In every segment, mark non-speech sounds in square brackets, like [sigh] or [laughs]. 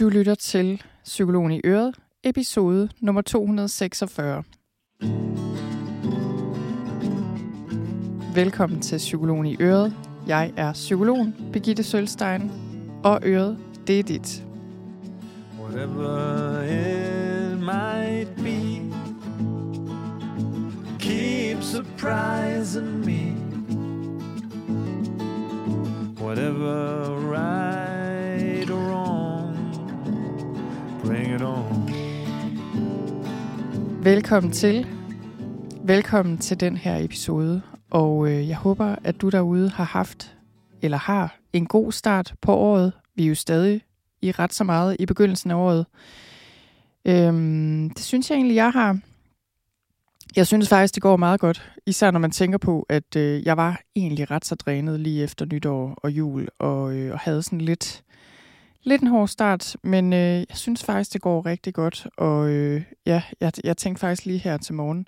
Du lytter til Psykologen i Øret, episode nummer 246. Velkommen til Psykologen i Øret. Jeg er psykologen Birgitte Sølstein, og Øret, det er dit. Whatever it might be Keep surprising me Whatever Velkommen til. Velkommen til den her episode. Og øh, jeg håber, at du derude har haft, eller har, en god start på året. Vi er jo stadig i ret så meget i begyndelsen af året. Øhm, det synes jeg egentlig, jeg har. Jeg synes faktisk, det går meget godt. Især når man tænker på, at øh, jeg var egentlig ret så drænet lige efter nytår og jul, og, øh, og havde sådan lidt, lidt en hård start. Men øh, jeg synes faktisk, det går rigtig godt. Og øh, ja, jeg, jeg tænkte faktisk lige her til morgen,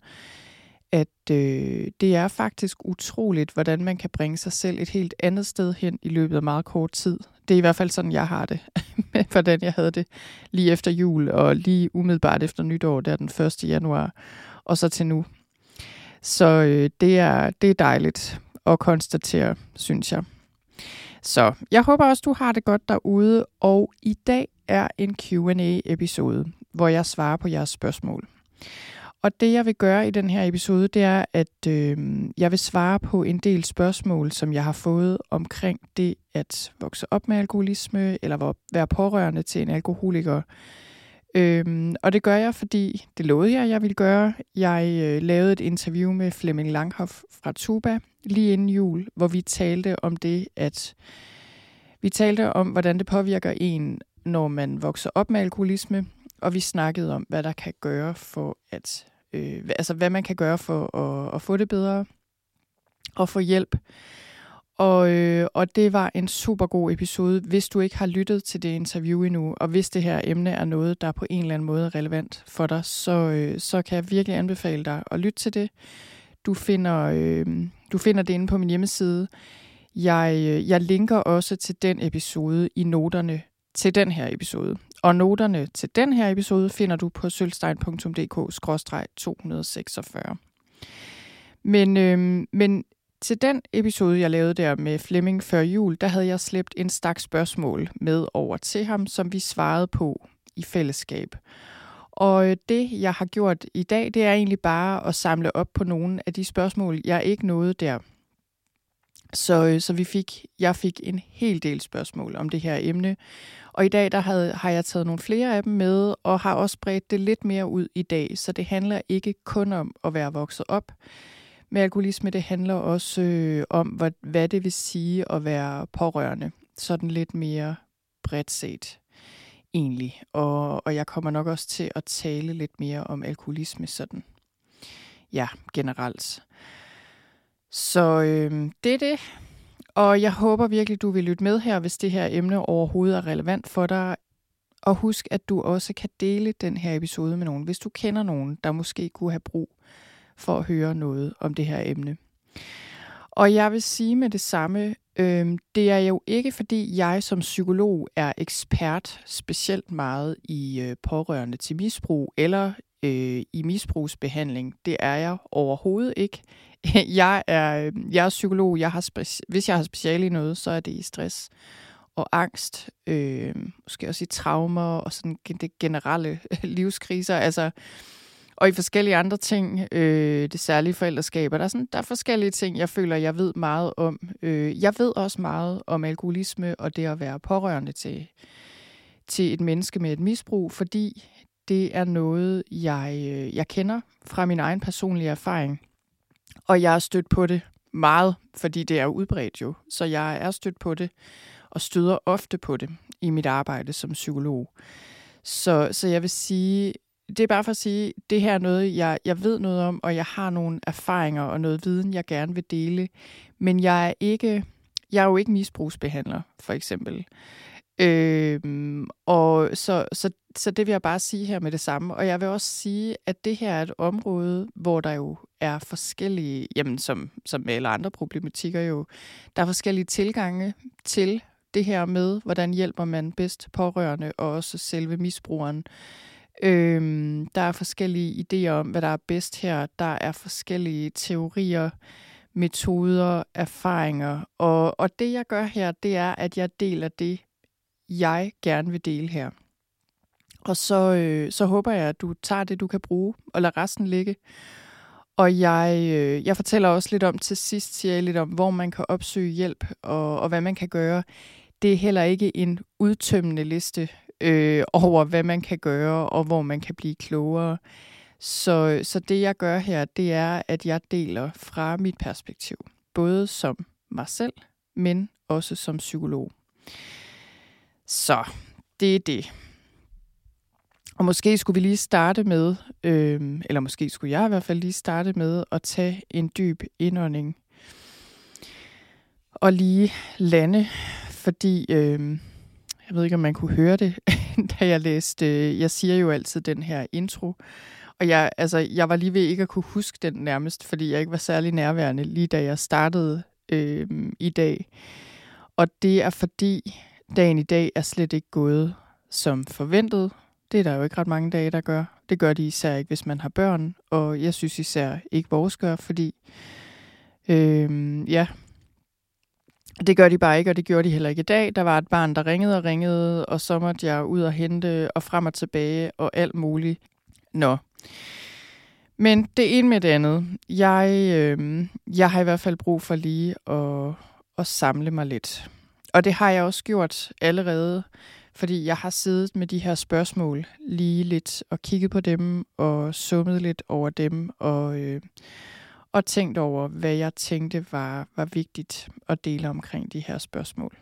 at øh, det er faktisk utroligt, hvordan man kan bringe sig selv et helt andet sted hen i løbet af meget kort tid. Det er i hvert fald sådan, jeg har det, [laughs] med hvordan jeg havde det lige efter jul, og lige umiddelbart efter nytår, der den 1. januar, og så til nu. Så øh, det, er, det er dejligt at konstatere, synes jeg. Så jeg håber også, du har det godt derude, og i dag er en Q&A-episode, hvor jeg svarer på jeres spørgsmål. Og det jeg vil gøre i den her episode, det er, at øh, jeg vil svare på en del spørgsmål, som jeg har fået omkring det at vokse op med alkoholisme, eller være pårørende til en alkoholiker. Øhm, og det gør jeg, fordi det lovede jeg, jeg ville gøre. Jeg øh, lavede et interview med Flemming Langhoff fra Tuba lige inden jul, hvor vi talte om det, at vi talte om, hvordan det påvirker en, når man vokser op med alkoholisme, og vi snakkede om, hvad der kan gøre for at øh, altså hvad man kan gøre for at, at få det bedre og få hjælp. Og, øh, og det var en super god episode, hvis du ikke har lyttet til det interview endnu, og hvis det her emne er noget, der på en eller anden måde er relevant for dig, så, øh, så kan jeg virkelig anbefale dig at lytte til det. Du finder, øh, du finder det inde på min hjemmeside. Jeg, øh, jeg linker også til den episode i noterne til den her episode. Og noterne til den her episode finder du på sølvstein.dk-246. Men, øh, men til den episode, jeg lavede der med Flemming før jul, der havde jeg slæbt en stak spørgsmål med over til ham, som vi svarede på i fællesskab. Og øh, det, jeg har gjort i dag, det er egentlig bare at samle op på nogle af de spørgsmål, jeg ikke nåede der. Så, øh, så vi fik, jeg fik en hel del spørgsmål om det her emne, og i dag der havde, har jeg taget nogle flere af dem med, og har også bredt det lidt mere ud i dag. Så det handler ikke kun om at være vokset op med alkoholisme, det handler også øh, om, hvad, hvad det vil sige at være pårørende. Sådan lidt mere bredt set egentlig. Og, og jeg kommer nok også til at tale lidt mere om alkoholisme sådan. Ja, generelt. Så øh, det er det. Og jeg håber virkelig, du vil lytte med her, hvis det her emne overhovedet er relevant for dig. Og husk, at du også kan dele den her episode med nogen, hvis du kender nogen, der måske kunne have brug for at høre noget om det her emne. Og jeg vil sige med det samme, øh, det er jo ikke fordi jeg som psykolog er ekspert specielt meget i øh, pårørende til misbrug eller øh, i misbrugsbehandling. Det er jeg overhovedet ikke. [laughs] jeg er, øhm, jeg er psykolog. Jeg har hvis jeg har speciale i noget, så er det i stress og angst, øh, måske også i traumer og sådan det generelle [laughs] livskriser, altså, og i forskellige andre ting, øh, det særlige forældreskaber. Der er, sådan, der er forskellige ting, jeg føler, jeg ved meget om. Øh, jeg ved også meget om alkoholisme og det at være pårørende til, til et menneske med et misbrug, fordi det er noget, jeg, øh, jeg kender fra min egen personlige erfaring. Og jeg er stødt på det meget, fordi det er udbredt jo. Så jeg er stødt på det og støder ofte på det i mit arbejde som psykolog. Så, så jeg vil sige, det er bare for at sige, det her er noget, jeg, jeg ved noget om, og jeg har nogle erfaringer og noget viden, jeg gerne vil dele. Men jeg er ikke, jeg er jo ikke misbrugsbehandler, for eksempel. Øhm, og så, så, så det vil jeg bare sige her med det samme. Og jeg vil også sige, at det her er et område, hvor der jo er forskellige, jamen som, som med alle andre problematikker jo, der er forskellige tilgange til det her med, hvordan hjælper man bedst pårørende og også selve misbrugeren. Øhm, der er forskellige idéer om, hvad der er bedst her. Der er forskellige teorier, metoder, erfaringer. Og, og det, jeg gør her, det er, at jeg deler det, jeg gerne vil dele her. Og så, øh, så håber jeg, at du tager det, du kan bruge, og lader resten ligge. Og jeg, øh, jeg fortæller også lidt om til sidst, siger jeg lidt om, hvor man kan opsøge hjælp, og, og hvad man kan gøre. Det er heller ikke en udtømmende liste øh, over, hvad man kan gøre, og hvor man kan blive klogere. Så, så det, jeg gør her, det er, at jeg deler fra mit perspektiv. Både som mig selv, men også som psykolog. Så det er det. Og måske skulle vi lige starte med, øh, eller måske skulle jeg i hvert fald lige starte med at tage en dyb indånding og lige lande, fordi øh, jeg ved ikke, om man kunne høre det, [laughs] da jeg læste, jeg siger jo altid den her intro, og jeg, altså, jeg var lige ved ikke at kunne huske den nærmest, fordi jeg ikke var særlig nærværende lige da jeg startede øh, i dag. Og det er fordi, dagen i dag er slet ikke gået som forventet, det er der jo ikke ret mange dage, der gør. Det gør de især ikke, hvis man har børn, og jeg synes især ikke vores gør, fordi øh, ja, det gør de bare ikke, og det gjorde de heller ikke i dag. Der var et barn, der ringede og ringede, og så måtte jeg ud og hente, og frem og tilbage, og alt muligt. Nå. Men det ene med det andet. Jeg, øh, jeg har i hvert fald brug for lige at, at samle mig lidt. Og det har jeg også gjort allerede fordi jeg har siddet med de her spørgsmål lige lidt og kigget på dem og summet lidt over dem og, øh, og tænkt over, hvad jeg tænkte var, var vigtigt at dele omkring de her spørgsmål.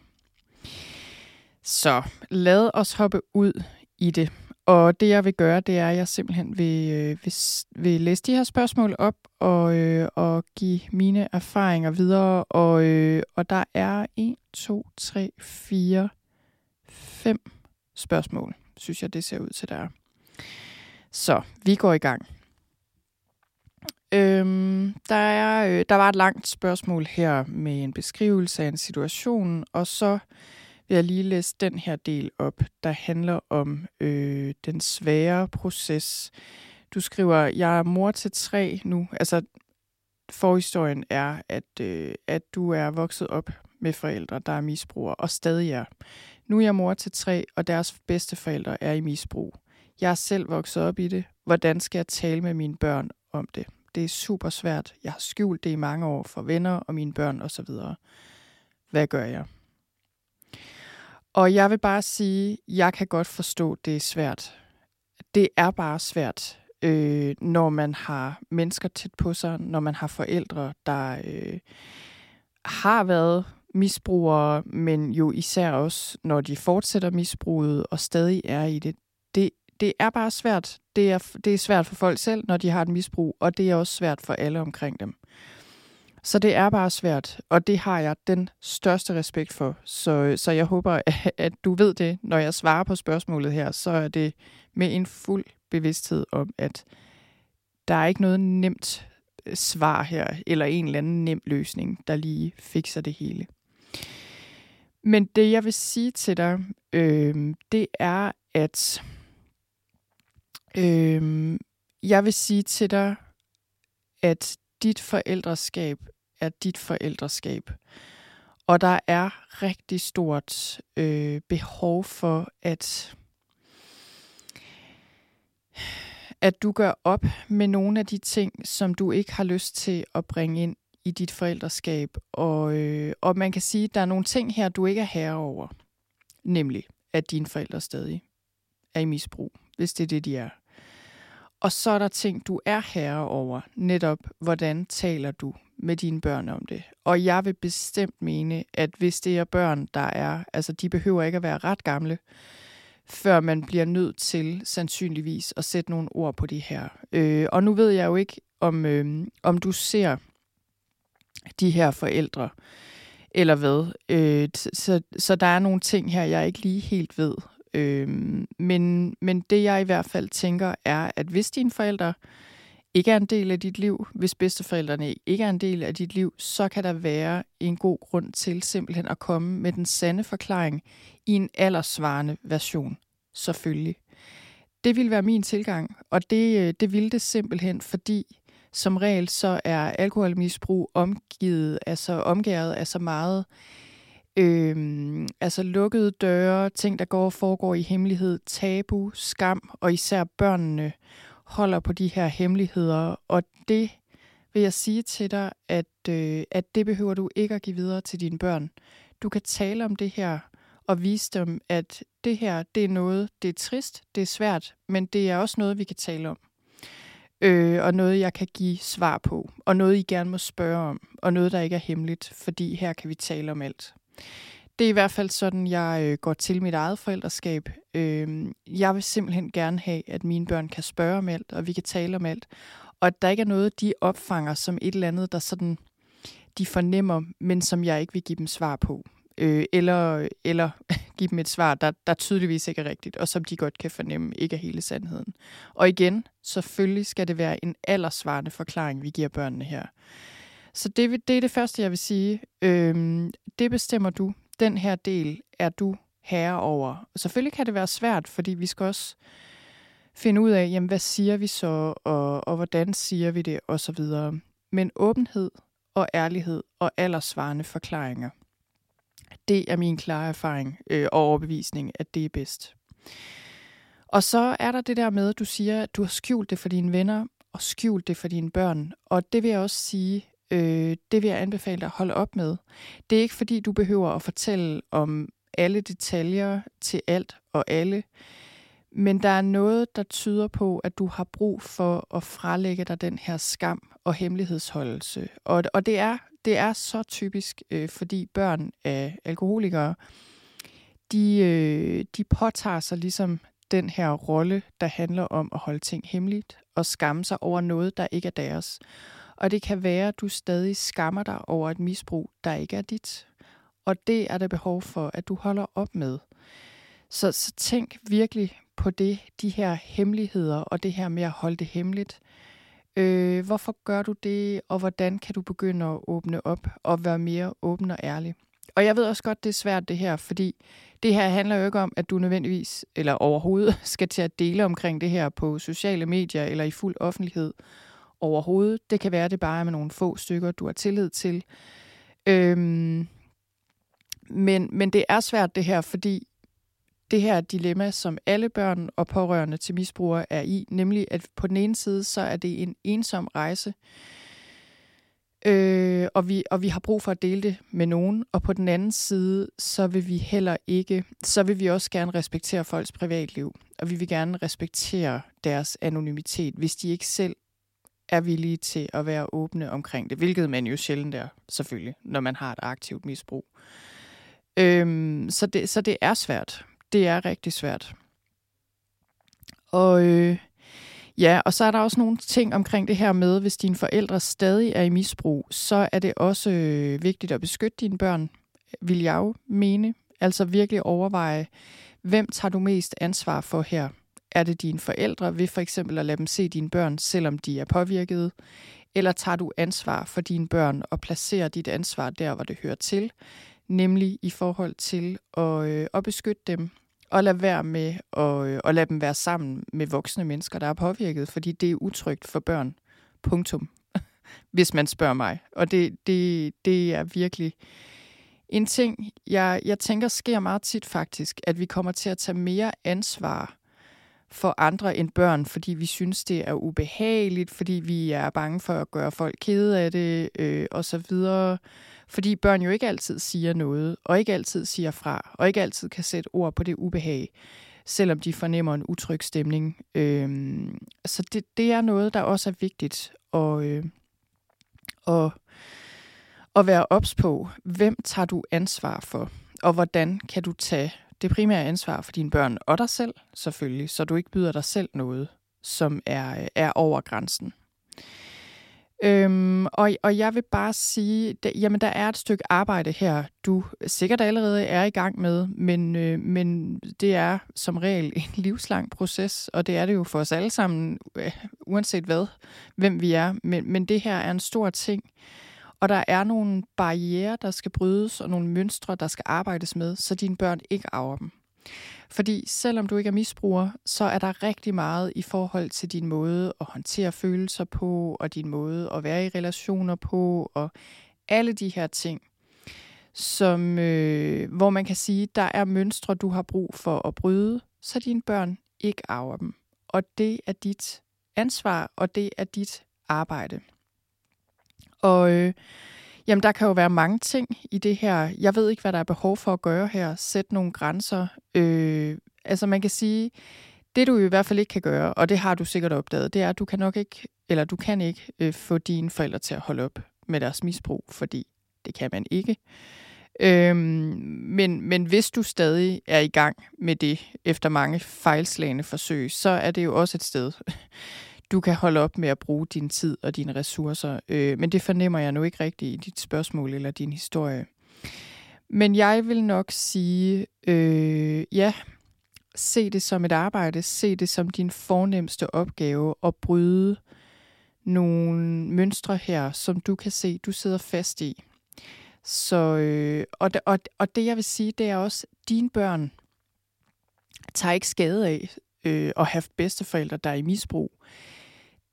Så lad os hoppe ud i det. Og det jeg vil gøre, det er, at jeg simpelthen vil, øh, vil, vil læse de her spørgsmål op og, øh, og give mine erfaringer videre. Og, øh, og der er 1, 2, 3, 4, 5 spørgsmål, synes jeg, det ser ud til, der Så, vi går i gang. Øhm, der, er, øh, der var et langt spørgsmål her med en beskrivelse af en situation, og så vil jeg lige læse den her del op, der handler om øh, den svære proces. Du skriver, jeg er mor til tre nu. Altså, forhistorien er, at, øh, at du er vokset op med forældre, der er misbrugere, og stadig er. Nu er jeg mor til tre, og deres bedsteforældre er i misbrug. Jeg er selv vokset op i det. Hvordan skal jeg tale med mine børn om det? Det er super svært. Jeg har skjult det i mange år for venner og mine børn osv. Hvad gør jeg? Og jeg vil bare sige, jeg kan godt forstå, det er svært. Det er bare svært, øh, når man har mennesker tæt på sig, når man har forældre, der øh, har været misbrugere, men jo især også, når de fortsætter misbruget og stadig er i det. Det, det er bare svært. Det er, det er svært for folk selv, når de har et misbrug, og det er også svært for alle omkring dem. Så det er bare svært, og det har jeg den største respekt for. Så, så jeg håber, [laughs] at du ved det, når jeg svarer på spørgsmålet her, så er det med en fuld bevidsthed om, at der er ikke noget nemt øh, svar her, eller en eller anden nem løsning, der lige fikser det hele. Men det, jeg vil sige til dig, øh, det er, at Øhm, jeg vil sige til dig, at dit forældreskab er dit forældreskab. Og der er rigtig stort øh, behov for, at at du gør op med nogle af de ting, som du ikke har lyst til at bringe ind i dit forældreskab. Og, øh, og man kan sige, at der er nogle ting her, du ikke er herre over. Nemlig, at dine forældre stadig er i misbrug, hvis det er det, de er. Og så er der ting, du er herre over. Netop, hvordan taler du med dine børn om det. Og jeg vil bestemt mene, at hvis det er børn, der er, altså de behøver ikke at være ret gamle, før man bliver nødt til sandsynligvis at sætte nogle ord på det her. Øh, og nu ved jeg jo ikke, om, øh, om du ser de her forældre, eller hvad. Øh, så, så der er nogle ting her, jeg ikke lige helt ved. Øh, men, men det jeg i hvert fald tænker er, at hvis dine forældre ikke er en del af dit liv, hvis bedsteforældrene ikke er en del af dit liv, så kan der være en god grund til simpelthen at komme med den sande forklaring i en aldersvarende version, selvfølgelig. Det vil være min tilgang, og det, øh, det vil det simpelthen, fordi som regel så er alkoholmisbrug omgivet, altså omgæret af så meget øh, Øhm, altså lukkede døre, ting, der går og foregår i hemmelighed, tabu, skam, og især børnene holder på de her hemmeligheder. Og det vil jeg sige til dig, at, øh, at det behøver du ikke at give videre til dine børn. Du kan tale om det her og vise dem, at det her, det er noget, det er trist, det er svært, men det er også noget, vi kan tale om. Øh, og noget, jeg kan give svar på, og noget, I gerne må spørge om, og noget, der ikke er hemmeligt, fordi her kan vi tale om alt. Det er i hvert fald sådan, jeg øh, går til mit eget forældreskab. Øh, jeg vil simpelthen gerne have, at mine børn kan spørge om alt, og vi kan tale om alt. Og at der ikke er noget, de opfanger som et eller andet, der sådan de fornemmer, men som jeg ikke vil give dem svar på. Øh, eller, eller [laughs] give dem et svar, der, der tydeligvis ikke er rigtigt, og som de godt kan fornemme ikke er hele sandheden. Og igen, selvfølgelig skal det være en aldersvarende forklaring, vi giver børnene her. Så det, det er det første, jeg vil sige. Øhm, det bestemmer du. Den her del er du herre over. Og selvfølgelig kan det være svært, fordi vi skal også finde ud af, jamen, hvad siger vi så, og, og hvordan siger vi det, og så videre. Men åbenhed og ærlighed og aldersvarende forklaringer, det er min klare erfaring øh, og overbevisning, at det er bedst. Og så er der det der med, at du siger, at du har skjult det for dine venner, og skjult det for dine børn. Og det vil jeg også sige, øh, det vil jeg anbefale dig at holde op med. Det er ikke fordi, du behøver at fortælle om alle detaljer til alt og alle, men der er noget, der tyder på, at du har brug for at frelægge dig den her skam og hemmelighedsholdelse. Og, og det, er, det er så typisk, øh, fordi børn af alkoholikere, de, øh, de påtager sig ligesom den her rolle, der handler om at holde ting hemmeligt og skamme sig over noget, der ikke er deres. Og det kan være, at du stadig skammer dig over et misbrug, der ikke er dit. Og det er der behov for, at du holder op med. Så, så tænk virkelig på det, de her hemmeligheder og det her med at holde det hemmeligt. Øh, hvorfor gør du det, og hvordan kan du begynde at åbne op og være mere åben og ærlig? Og jeg ved også godt, det er svært det her, fordi det her handler jo ikke om, at du nødvendigvis, eller overhovedet, [laughs] skal til at dele omkring det her på sociale medier eller i fuld offentlighed overhovedet. Det kan være, det bare er med nogle få stykker, du har tillid til. Øhm, men, men det er svært det her, fordi det her dilemma, som alle børn og pårørende til misbrugere er i, nemlig at på den ene side, så er det en ensom rejse, øh, og, vi, og vi har brug for at dele det med nogen, og på den anden side, så vil vi heller ikke, så vil vi også gerne respektere folks privatliv, og vi vil gerne respektere deres anonymitet, hvis de ikke selv er villige til at være åbne omkring det, hvilket man jo sjældent er, selvfølgelig, når man har et aktivt misbrug. Øhm, så, det, så det er svært. Det er rigtig svært. Og øh, ja, og så er der også nogle ting omkring det her med, hvis dine forældre stadig er i misbrug, så er det også øh, vigtigt at beskytte dine børn, vil jeg jo mene. Altså virkelig overveje, hvem tager du mest ansvar for her? Er det dine forældre ved for eksempel at lade dem se dine børn, selvom de er påvirkede? Eller tager du ansvar for dine børn og placerer dit ansvar der, hvor det hører til? Nemlig i forhold til at, øh, at beskytte dem og lade være med at, øh, at lade dem være sammen med voksne mennesker, der er påvirket, fordi det er utrygt for børn. Punktum. [laughs] Hvis man spørger mig. Og det, det, det er virkelig en ting, jeg, jeg tænker sker meget tit faktisk, at vi kommer til at tage mere ansvar for andre end børn, fordi vi synes, det er ubehageligt, fordi vi er bange for at gøre folk kede af det, øh, og så videre. Fordi børn jo ikke altid siger noget, og ikke altid siger fra, og ikke altid kan sætte ord på det ubehag, selvom de fornemmer en utryg stemning. Øh, så det, det er noget, der også er vigtigt at, øh, at, at være ops på. Hvem tager du ansvar for, og hvordan kan du tage det primære ansvar for dine børn og dig selv, selvfølgelig, så du ikke byder dig selv noget, som er, øh, er over grænsen. Øhm, og, og jeg vil bare sige, der, jamen der er et stykke arbejde her, du sikkert allerede er i gang med, men, øh, men det er som regel en [laughs] livslang proces, og det er det jo for os alle sammen, øh, uanset hvad, hvem vi er. Men, men det her er en stor ting, og der er nogle barriere, der skal brydes, og nogle mønstre, der skal arbejdes med, så dine børn ikke arver dem. Fordi selvom du ikke er misbruger, så er der rigtig meget i forhold til din måde at håndtere følelser på, og din måde at være i relationer på, og alle de her ting, som, øh, hvor man kan sige, der er mønstre, du har brug for at bryde, så dine børn ikke arver dem. Og det er dit ansvar, og det er dit arbejde. Og øh, Jamen, der kan jo være mange ting i det her. Jeg ved ikke, hvad der er behov for at gøre her. Sætte nogle grænser. Øh, altså, man kan sige, det du i hvert fald ikke kan gøre, og det har du sikkert opdaget, det er, at du kan nok ikke, eller du kan ikke øh, få dine forældre til at holde op med deres misbrug, fordi det kan man ikke. Øhm, men, men hvis du stadig er i gang med det efter mange fejlslagende forsøg, så er det jo også et sted, du kan holde op med at bruge din tid og dine ressourcer. Øh, men det fornemmer jeg nu ikke rigtigt i dit spørgsmål eller din historie. Men jeg vil nok sige, øh, ja, se det som et arbejde, se det som din fornemmeste opgave at bryde nogle mønstre her, som du kan se, du sidder fast i. Så, øh, og, og, og det jeg vil sige, det er også, at dine børn tager ikke skade af øh, at have bedsteforældre, der er i misbrug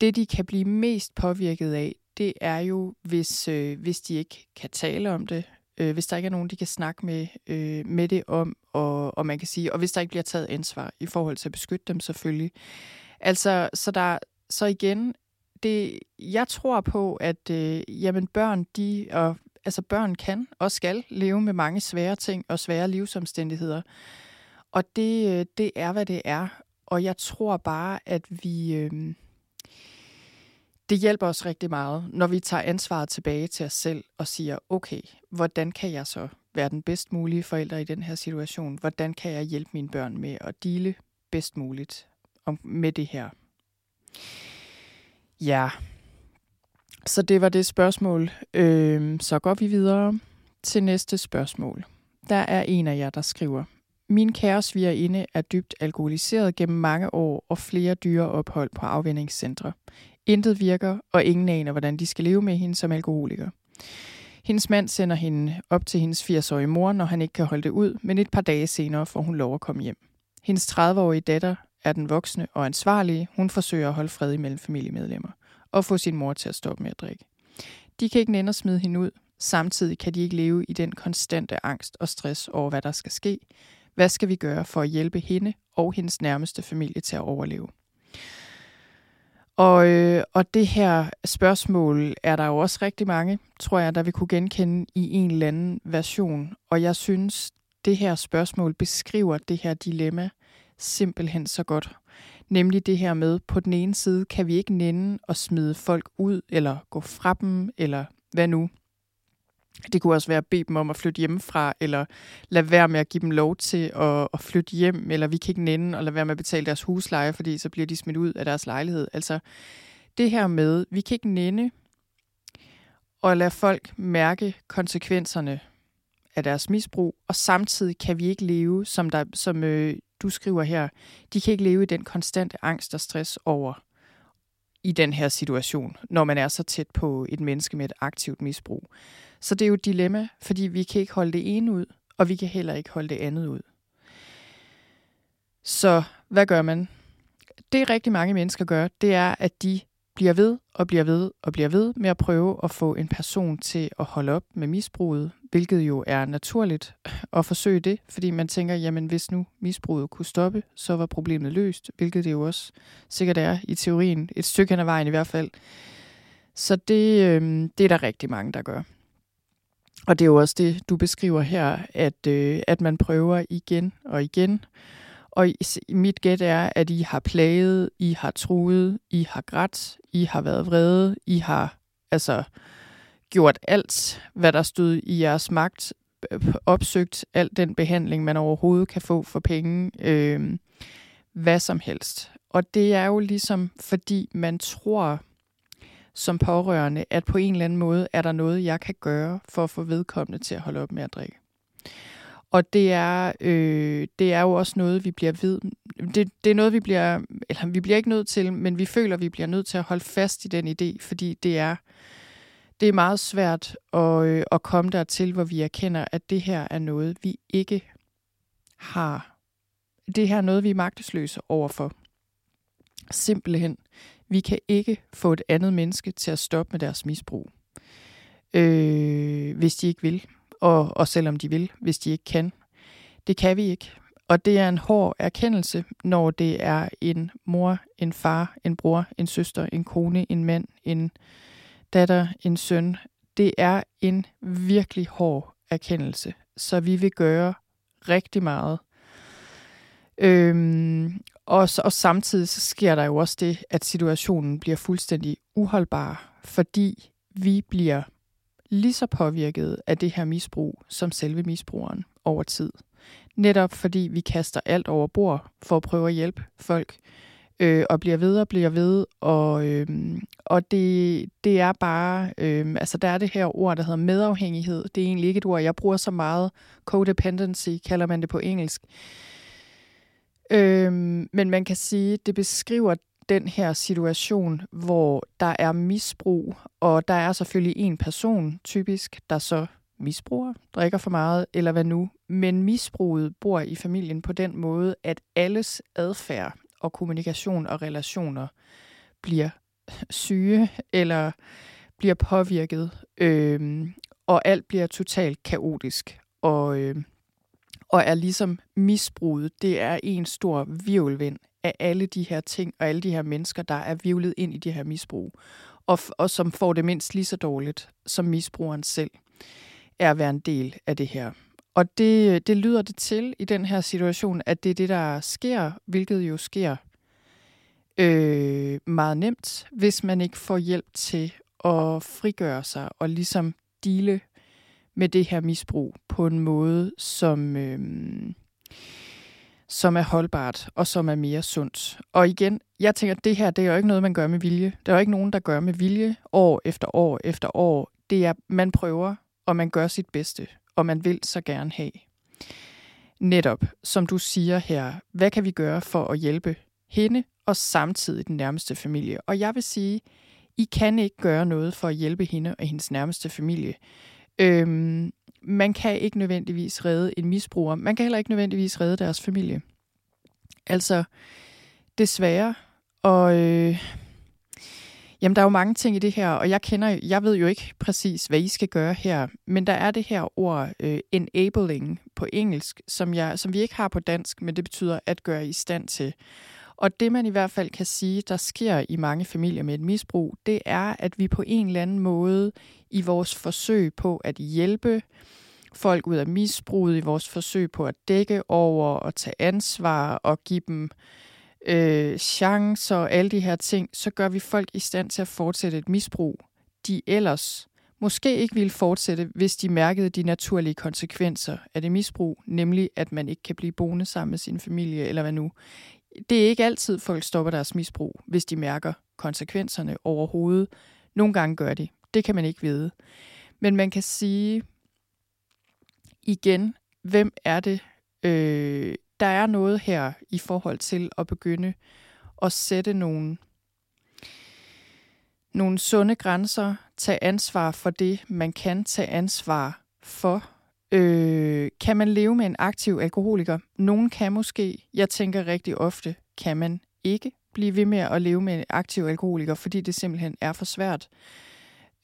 det, de kan blive mest påvirket af, det er jo, hvis, øh, hvis de ikke kan tale om det, øh, hvis der ikke er nogen, de kan snakke med, øh, med det om, og, og man kan sige, og hvis der ikke bliver taget ansvar i forhold til at beskytte dem selvfølgelig. Altså, så, der, så igen, det, jeg tror på, at øh, jamen børn, de, og, altså børn kan og skal leve med mange svære ting og svære livsomstændigheder. Og det, øh, det er, hvad det er. Og jeg tror bare, at vi... Øh, det hjælper os rigtig meget, når vi tager ansvaret tilbage til os selv og siger, okay, hvordan kan jeg så være den bedst mulige forælder i den her situation? Hvordan kan jeg hjælpe mine børn med at dele bedst muligt om, med det her? Ja, så det var det spørgsmål. Øh, så går vi videre til næste spørgsmål. Der er en af jer, der skriver, min kære inde er dybt alkoholiseret gennem mange år og flere dyre ophold på afvendingscentre. Intet virker, og ingen aner, hvordan de skal leve med hende som alkoholiker. Hendes mand sender hende op til hendes 80-årige mor, når han ikke kan holde det ud, men et par dage senere får hun lov at komme hjem. Hendes 30-årige datter er den voksne og ansvarlige. Hun forsøger at holde fred imellem familiemedlemmer og få sin mor til at stoppe med at drikke. De kan ikke nænde at smide hende ud. Samtidig kan de ikke leve i den konstante angst og stress over, hvad der skal ske. Hvad skal vi gøre for at hjælpe hende og hendes nærmeste familie til at overleve? Og, øh, og det her spørgsmål er der jo også rigtig mange, tror jeg, der vil kunne genkende i en eller anden version. Og jeg synes, det her spørgsmål beskriver det her dilemma simpelthen så godt. Nemlig det her med, på den ene side kan vi ikke nænde og smide folk ud, eller gå fra dem, eller hvad nu. Det kunne også være at bede dem om at flytte hjemmefra, eller lade være med at give dem lov til at, at flytte hjem, eller vi kan ikke nænde og lade være med at betale deres husleje, fordi så bliver de smidt ud af deres lejlighed. Altså det her med, vi kan ikke nænde og lade folk mærke konsekvenserne af deres misbrug, og samtidig kan vi ikke leve, som, der, som øh, du skriver her, de kan ikke leve i den konstante angst og stress over i den her situation, når man er så tæt på et menneske med et aktivt misbrug. Så det er jo et dilemma, fordi vi kan ikke holde det ene ud, og vi kan heller ikke holde det andet ud. Så hvad gør man? Det rigtig mange mennesker gør, det er, at de bliver ved og bliver ved og bliver ved med at prøve at få en person til at holde op med misbruget, hvilket jo er naturligt at forsøge det, fordi man tænker, jamen hvis nu misbruget kunne stoppe, så var problemet løst, hvilket det jo også sikkert er i teorien, et stykke hen ad vejen i hvert fald. Så det, øh, det er der rigtig mange, der gør. Og det er jo også det, du beskriver her, at, øh, at man prøver igen og igen. Og mit gæt er, at I har plaget, I har truet, I har grædt, I har været vrede, I har altså gjort alt, hvad der stod i jeres magt, opsøgt al den behandling, man overhovedet kan få for penge, øh, hvad som helst. Og det er jo ligesom, fordi man tror, som pårørende, at på en eller anden måde er der noget, jeg kan gøre for at få vedkommende til at holde op med at drikke. Og det er, øh, det er jo også noget, vi bliver ved. Det, det er noget, vi bliver, eller vi bliver ikke nødt til, men vi føler, vi bliver nødt til at holde fast i den idé, fordi det er, det er meget svært at, øh, at komme dertil, hvor vi erkender, at det her er noget, vi ikke har. Det her er noget, vi er magtesløse overfor. Simpelthen. Vi kan ikke få et andet menneske til at stoppe med deres misbrug, øh, hvis de ikke vil og, og selvom de vil, hvis de ikke kan. Det kan vi ikke. Og det er en hård erkendelse, når det er en mor, en far, en bror, en søster, en kone, en mand, en datter, en søn. Det er en virkelig hård erkendelse, så vi vil gøre rigtig meget. Øhm, og, og samtidig så sker der jo også det, at situationen bliver fuldstændig uholdbar, fordi vi bliver lige så påvirket af det her misbrug som selve misbrugeren over tid. Netop fordi vi kaster alt over bord for at prøve at hjælpe folk, øh, og bliver ved og bliver ved, og, øh, og det, det er bare, øh, altså der er det her ord, der hedder medafhængighed. Det er egentlig ikke et ord, jeg bruger så meget. Codependency kalder man det på engelsk. Øh, Øhm, men man kan sige, det beskriver den her situation, hvor der er misbrug, og der er selvfølgelig en person, typisk, der så misbruger, drikker for meget, eller hvad nu. Men misbruget bor i familien på den måde, at alles adfærd og kommunikation og relationer bliver syge eller bliver påvirket, øh, og alt bliver totalt kaotisk. Og, øh, og er ligesom misbruget, det er en stor virvelvind af alle de her ting og alle de her mennesker, der er vivlet ind i det her misbrug, og, og som får det mindst lige så dårligt, som misbrugeren selv er at være en del af det her. Og det, det lyder det til i den her situation, at det er det, der sker, hvilket jo sker øh, meget nemt, hvis man ikke får hjælp til at frigøre sig og ligesom dele med det her misbrug på en måde, som, øh, som er holdbart og som er mere sundt. Og igen, jeg tænker, at det her, det er jo ikke noget, man gør med vilje. Der er jo ikke nogen, der gør med vilje år efter år efter år. Det er, man prøver, og man gør sit bedste, og man vil så gerne have. Netop, som du siger her, hvad kan vi gøre for at hjælpe hende og samtidig den nærmeste familie? Og jeg vil sige, I kan ikke gøre noget for at hjælpe hende og hendes nærmeste familie. Øhm, man kan ikke nødvendigvis redde en misbruger. Man kan heller ikke nødvendigvis redde deres familie. Altså, desværre. Og øh, jamen, der er jo mange ting i det her, og jeg kender, jeg ved jo ikke præcis, hvad I skal gøre her, men der er det her ord øh, enabling på engelsk, som, jeg, som vi ikke har på dansk, men det betyder at gøre i stand til. Og det man i hvert fald kan sige, der sker i mange familier med et misbrug, det er, at vi på en eller anden måde i vores forsøg på at hjælpe folk ud af misbruget, i vores forsøg på at dække over og tage ansvar og give dem øh, chancer og alle de her ting, så gør vi folk i stand til at fortsætte et misbrug, de ellers måske ikke ville fortsætte, hvis de mærkede de naturlige konsekvenser af det misbrug, nemlig at man ikke kan blive boende sammen med sin familie, eller hvad nu det er ikke altid, folk stopper deres misbrug, hvis de mærker konsekvenserne overhovedet. Nogle gange gør de. Det kan man ikke vide. Men man kan sige igen, hvem er det? Øh, der er noget her i forhold til at begynde at sætte nogle, nogle sunde grænser, tage ansvar for det, man kan tage ansvar for, Øh, kan man leve med en aktiv alkoholiker? Nogen kan måske. Jeg tænker rigtig ofte, kan man ikke blive ved med at leve med en aktiv alkoholiker, fordi det simpelthen er for svært.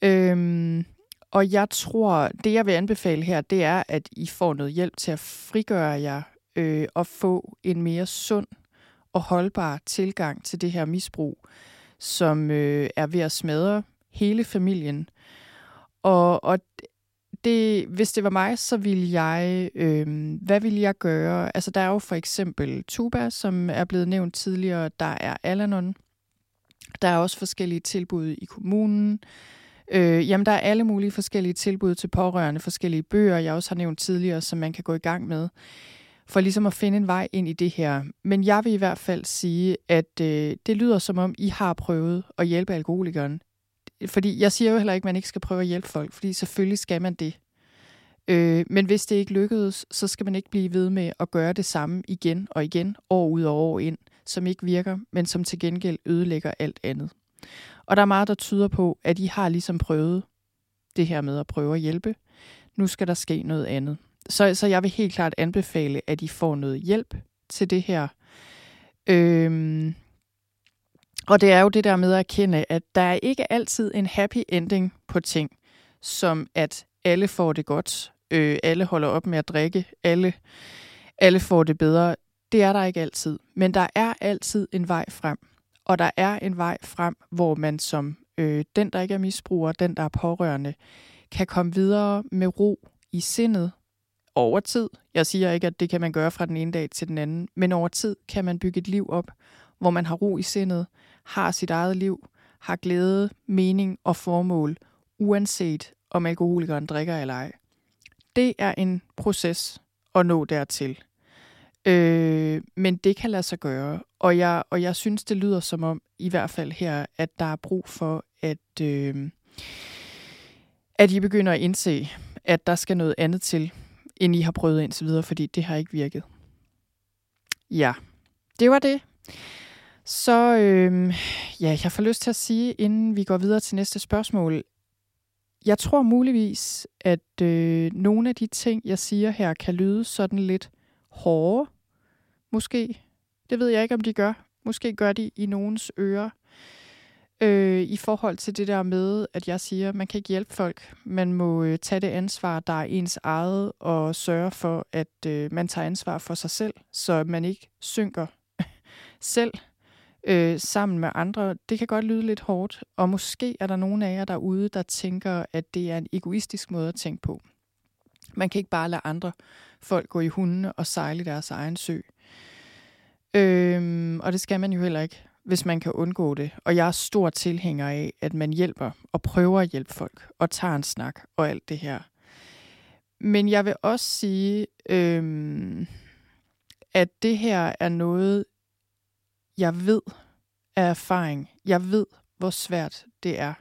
Øhm, og jeg tror, det jeg vil anbefale her, det er, at I får noget hjælp til at frigøre jer øh, og få en mere sund og holdbar tilgang til det her misbrug, som øh, er ved at smadre hele familien. Og, og det, hvis det var mig, så ville jeg, øh, hvad ville jeg gøre? Altså, der er jo for eksempel Tuba, som er blevet nævnt tidligere. Der er Alanon. Der er også forskellige tilbud i kommunen. Øh, jamen, der er alle mulige forskellige tilbud til pårørende, forskellige bøger, jeg også har nævnt tidligere, som man kan gå i gang med, for ligesom at finde en vej ind i det her. Men jeg vil i hvert fald sige, at øh, det lyder som om, I har prøvet at hjælpe alkoholikeren fordi jeg siger jo heller ikke, at man ikke skal prøve at hjælpe folk, fordi selvfølgelig skal man det. Øh, men hvis det ikke lykkedes, så skal man ikke blive ved med at gøre det samme igen og igen, år ud og år ind, som ikke virker, men som til gengæld ødelægger alt andet. Og der er meget, der tyder på, at I har ligesom prøvet det her med at prøve at hjælpe. Nu skal der ske noget andet. Så, så jeg vil helt klart anbefale, at I får noget hjælp til det her. Øhm, og det er jo det der med at erkende, at der er ikke altid en happy ending på ting, som at alle får det godt, øh, alle holder op med at drikke, alle, alle får det bedre. Det er der ikke altid. Men der er altid en vej frem. Og der er en vej frem, hvor man som øh, den, der ikke er misbruger, den, der er pårørende, kan komme videre med ro i sindet over tid. Jeg siger ikke, at det kan man gøre fra den ene dag til den anden, men over tid kan man bygge et liv op, hvor man har ro i sindet, har sit eget liv, har glæde, mening og formål, uanset om alkoholikeren drikker eller ej. Det er en proces at nå dertil. Øh, men det kan lade sig gøre, og jeg, og jeg synes, det lyder som om, i hvert fald her, at der er brug for, at, øh, at I begynder at indse, at der skal noget andet til, end I har prøvet indtil videre, fordi det har ikke virket. Ja, det var det. Så øh, ja, jeg får lyst til at sige, inden vi går videre til næste spørgsmål, jeg tror muligvis, at øh, nogle af de ting, jeg siger her, kan lyde sådan lidt hårde. Måske. Det ved jeg ikke, om de gør. Måske gør de i nogens ører. Øh, I forhold til det der med, at jeg siger, at man kan ikke hjælpe folk. Man må øh, tage det ansvar, der er ens eget, og sørge for, at øh, man tager ansvar for sig selv, så man ikke synker [laughs] selv øh, sammen med andre, det kan godt lyde lidt hårdt, og måske er der nogen af jer derude, der tænker, at det er en egoistisk måde at tænke på. Man kan ikke bare lade andre folk gå i hundene og sejle deres egen sø. Øhm, og det skal man jo heller ikke, hvis man kan undgå det. Og jeg er stor tilhænger af, at man hjælper og prøver at hjælpe folk og tager en snak og alt det her. Men jeg vil også sige, øhm, at det her er noget, jeg ved af erfaring, jeg ved, hvor svært det er.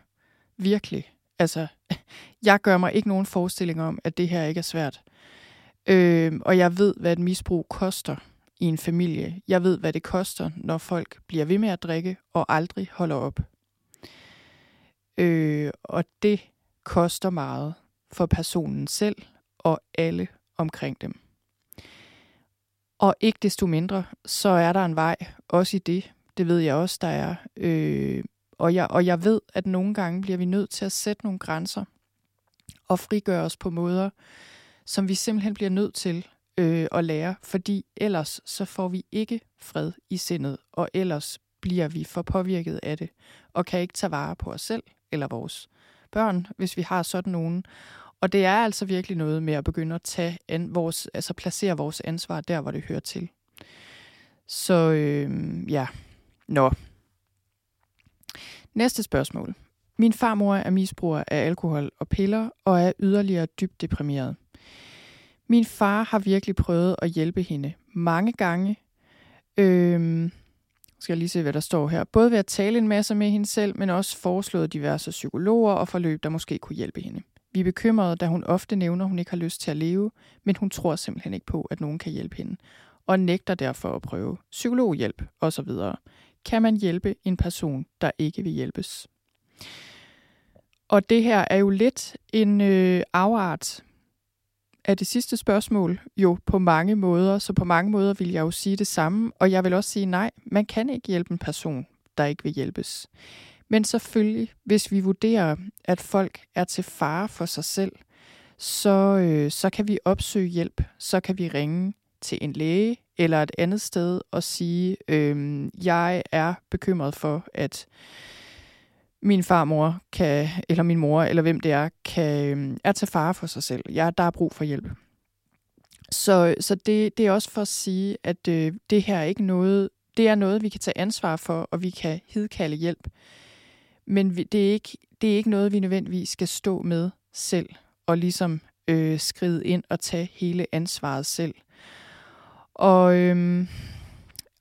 Virkelig. Altså, [laughs] jeg gør mig ikke nogen forestilling om, at det her ikke er svært. Øh, og jeg ved, hvad et misbrug koster i en familie. Jeg ved, hvad det koster, når folk bliver ved med at drikke og aldrig holder op. Øh, og det koster meget for personen selv og alle omkring dem. Og ikke desto mindre, så er der en vej, også i det. Det ved jeg også, der er. Øh, og, jeg, og jeg ved, at nogle gange bliver vi nødt til at sætte nogle grænser og frigøre os på måder, som vi simpelthen bliver nødt til øh, at lære, fordi ellers så får vi ikke fred i sindet, og ellers bliver vi for påvirket af det, og kan ikke tage vare på os selv eller vores børn, hvis vi har sådan nogen. Og det er altså virkelig noget med at begynde at tage an, vores, altså placere vores ansvar der, hvor det hører til. Så øh, ja, nå. Næste spørgsmål. Min farmor er misbruger af alkohol og piller og er yderligere dybt deprimeret. Min far har virkelig prøvet at hjælpe hende mange gange. Øhm, skal jeg lige se, hvad der står her. Både ved at tale en masse med hende selv, men også foreslået diverse psykologer og forløb, der måske kunne hjælpe hende. Vi er bekymrede, da hun ofte nævner, at hun ikke har lyst til at leve, men hun tror simpelthen ikke på, at nogen kan hjælpe hende, og nægter derfor at prøve psykologhjælp osv. Kan man hjælpe en person, der ikke vil hjælpes? Og det her er jo lidt en øh, afart af det sidste spørgsmål, jo på mange måder, så på mange måder vil jeg jo sige det samme, og jeg vil også sige nej, man kan ikke hjælpe en person, der ikke vil hjælpes. Men selvfølgelig, hvis vi vurderer, at folk er til fare for sig selv, så, øh, så kan vi opsøge hjælp. Så kan vi ringe til en læge eller et andet sted og sige, øh, jeg er bekymret for, at min farmor kan, eller min mor, eller hvem det er, kan, øh, er til fare for sig selv. Jeg, der er brug for hjælp. Så, så det, det er også for at sige, at øh, det her er ikke noget, det er noget, vi kan tage ansvar for, og vi kan hidkalde hjælp. Men vi, det, er ikke, det er ikke noget, vi nødvendigvis skal stå med selv og ligesom øh, skride ind og tage hele ansvaret selv. Og, øhm,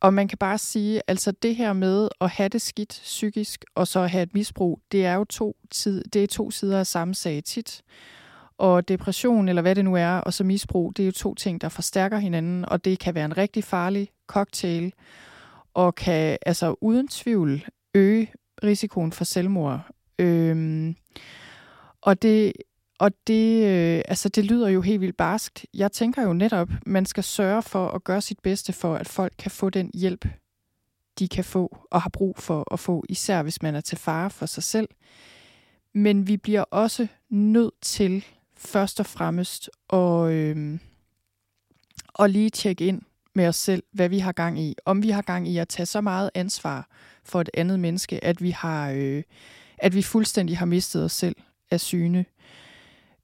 Og man kan bare sige, altså det her med at have det skidt psykisk, og så have et misbrug, det er jo to, tid, det er to sider af samme sag tit. Og depression, eller hvad det nu er, og så misbrug, det er jo to ting, der forstærker hinanden, og det kan være en rigtig farlig cocktail, og kan altså uden tvivl øge risikoen for selvmord. Øhm, og det, og det, øh, altså det lyder jo helt vildt barskt. Jeg tænker jo netop, man skal sørge for at gøre sit bedste for, at folk kan få den hjælp, de kan få og har brug for at få, især hvis man er til fare for sig selv. Men vi bliver også nødt til først og fremmest at, øh, at lige tjekke ind med os selv, hvad vi har gang i. Om vi har gang i at tage så meget ansvar for et andet menneske, at vi har, øh, at vi fuldstændig har mistet os selv af syne.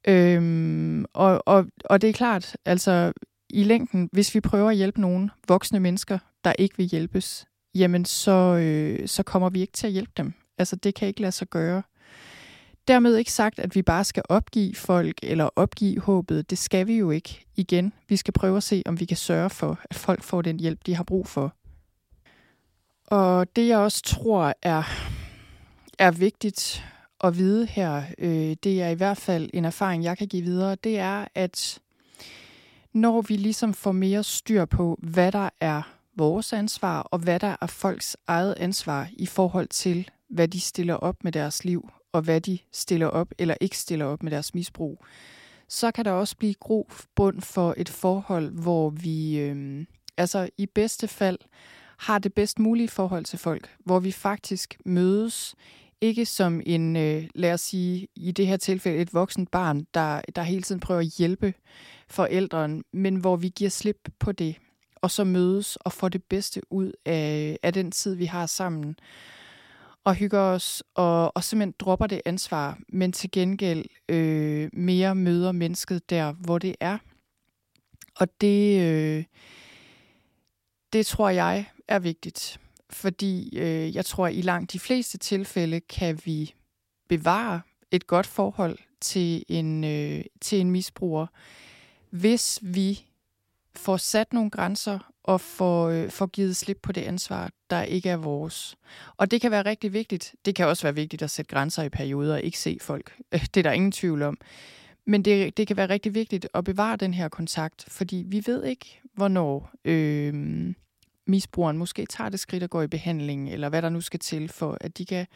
Øhm, og, og, og det er klart, altså i længden, hvis vi prøver at hjælpe nogen voksne mennesker, der ikke vil hjælpes, jamen så, øh, så kommer vi ikke til at hjælpe dem. Altså det kan ikke lade sig gøre. Dermed ikke sagt, at vi bare skal opgive folk eller opgive håbet. Det skal vi jo ikke. Igen, vi skal prøve at se, om vi kan sørge for, at folk får den hjælp, de har brug for. Og det jeg også tror er, er vigtigt at vide her, øh, det er i hvert fald en erfaring, jeg kan give videre, det er, at når vi ligesom får mere styr på, hvad der er vores ansvar, og hvad der er folks eget ansvar i forhold til, hvad de stiller op med deres liv, og hvad de stiller op eller ikke stiller op med deres misbrug, så kan der også blive bund for et forhold, hvor vi øh, altså i bedste fald har det bedst mulige forhold til folk, hvor vi faktisk mødes ikke som en, øh, lad os sige, i det her tilfælde et voksent barn, der, der hele tiden prøver at hjælpe forældrene, men hvor vi giver slip på det, og så mødes og får det bedste ud af, af den tid, vi har sammen, og hygger os, og, og simpelthen dropper det ansvar, men til gengæld øh, mere møder mennesket der, hvor det er. Og det, øh, det tror jeg er vigtigt fordi øh, jeg tror, at i langt de fleste tilfælde kan vi bevare et godt forhold til en, øh, til en misbruger, hvis vi får sat nogle grænser og får, øh, får givet slip på det ansvar, der ikke er vores. Og det kan være rigtig vigtigt. Det kan også være vigtigt at sætte grænser i perioder og ikke se folk. [laughs] Det er der ingen tvivl om. Men det, det kan være rigtig vigtigt at bevare den her kontakt, fordi vi ved ikke, hvornår øh, misbrugeren måske tager det skridt og går i behandling, eller hvad der nu skal til, for at de kan,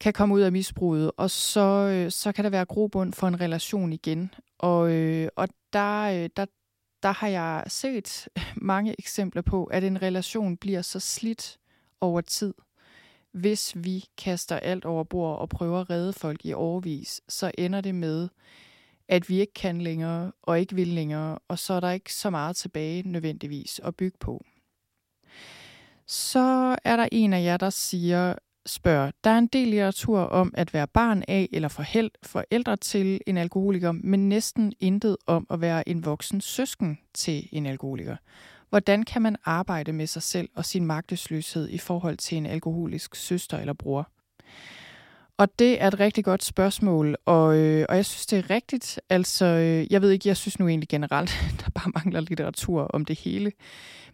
kan komme ud af misbruget, og så, øh, så kan der være grobund for en relation igen. Og, øh, og der, øh, der, der har jeg set [laughs] mange eksempler på, at en relation bliver så slidt over tid, hvis vi kaster alt over bord og prøver at redde folk i overvis, så ender det med, at vi ikke kan længere og ikke vil længere, og så er der ikke så meget tilbage nødvendigvis at bygge på. Så er der en af jer, der siger, spørger, der er en del litteratur om at være barn af eller forhæld forældre til en alkoholiker, men næsten intet om at være en voksen søsken til en alkoholiker. Hvordan kan man arbejde med sig selv og sin magtesløshed i forhold til en alkoholisk søster eller bror? Og det er et rigtig godt spørgsmål, og, øh, og jeg synes, det er rigtigt. Altså, øh, jeg ved ikke, jeg synes nu egentlig generelt, [laughs] der bare mangler litteratur om det hele.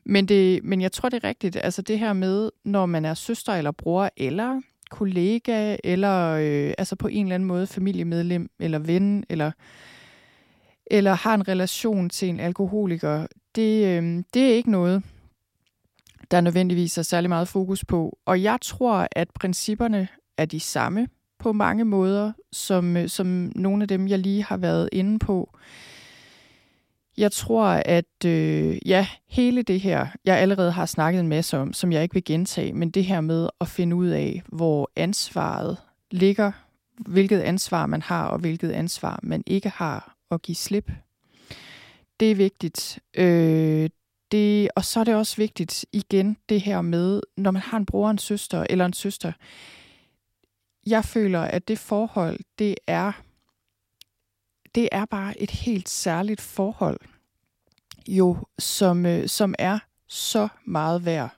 Men, det, men jeg tror, det er rigtigt. Altså det her med, når man er søster eller bror, eller kollega, eller øh, altså på en eller anden måde familiemedlem, eller ven, eller, eller har en relation til en alkoholiker, det, øh, det er ikke noget, der nødvendigvis er særlig meget fokus på. Og jeg tror, at principperne er de samme på mange måder, som, øh, som nogle af dem, jeg lige har været inde på. Jeg tror, at øh, ja, hele det her, jeg allerede har snakket en masse om, som jeg ikke vil gentage, men det her med at finde ud af, hvor ansvaret ligger, hvilket ansvar man har, og hvilket ansvar man ikke har at give slip. Det er vigtigt. Øh, det, og så er det også vigtigt igen det her med, når man har en bror, en søster eller en søster. Jeg føler, at det forhold, det er det er bare et helt særligt forhold, jo, som, øh, som er så meget værd.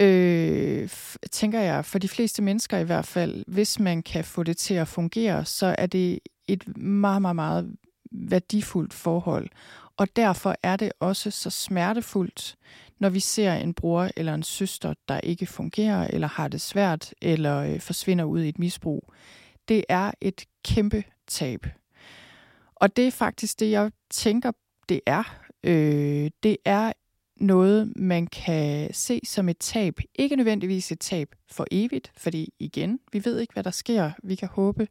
Øh, tænker jeg, for de fleste mennesker i hvert fald, hvis man kan få det til at fungere, så er det et meget, meget, meget værdifuldt forhold. Og derfor er det også så smertefuldt, når vi ser en bror eller en søster, der ikke fungerer, eller har det svært, eller øh, forsvinder ud i et misbrug. Det er et kæmpe tab. Og det er faktisk det, jeg tænker, det er. Øh, det er noget, man kan se som et tab. Ikke nødvendigvis et tab for evigt, fordi igen, vi ved ikke, hvad der sker. Vi kan håbe,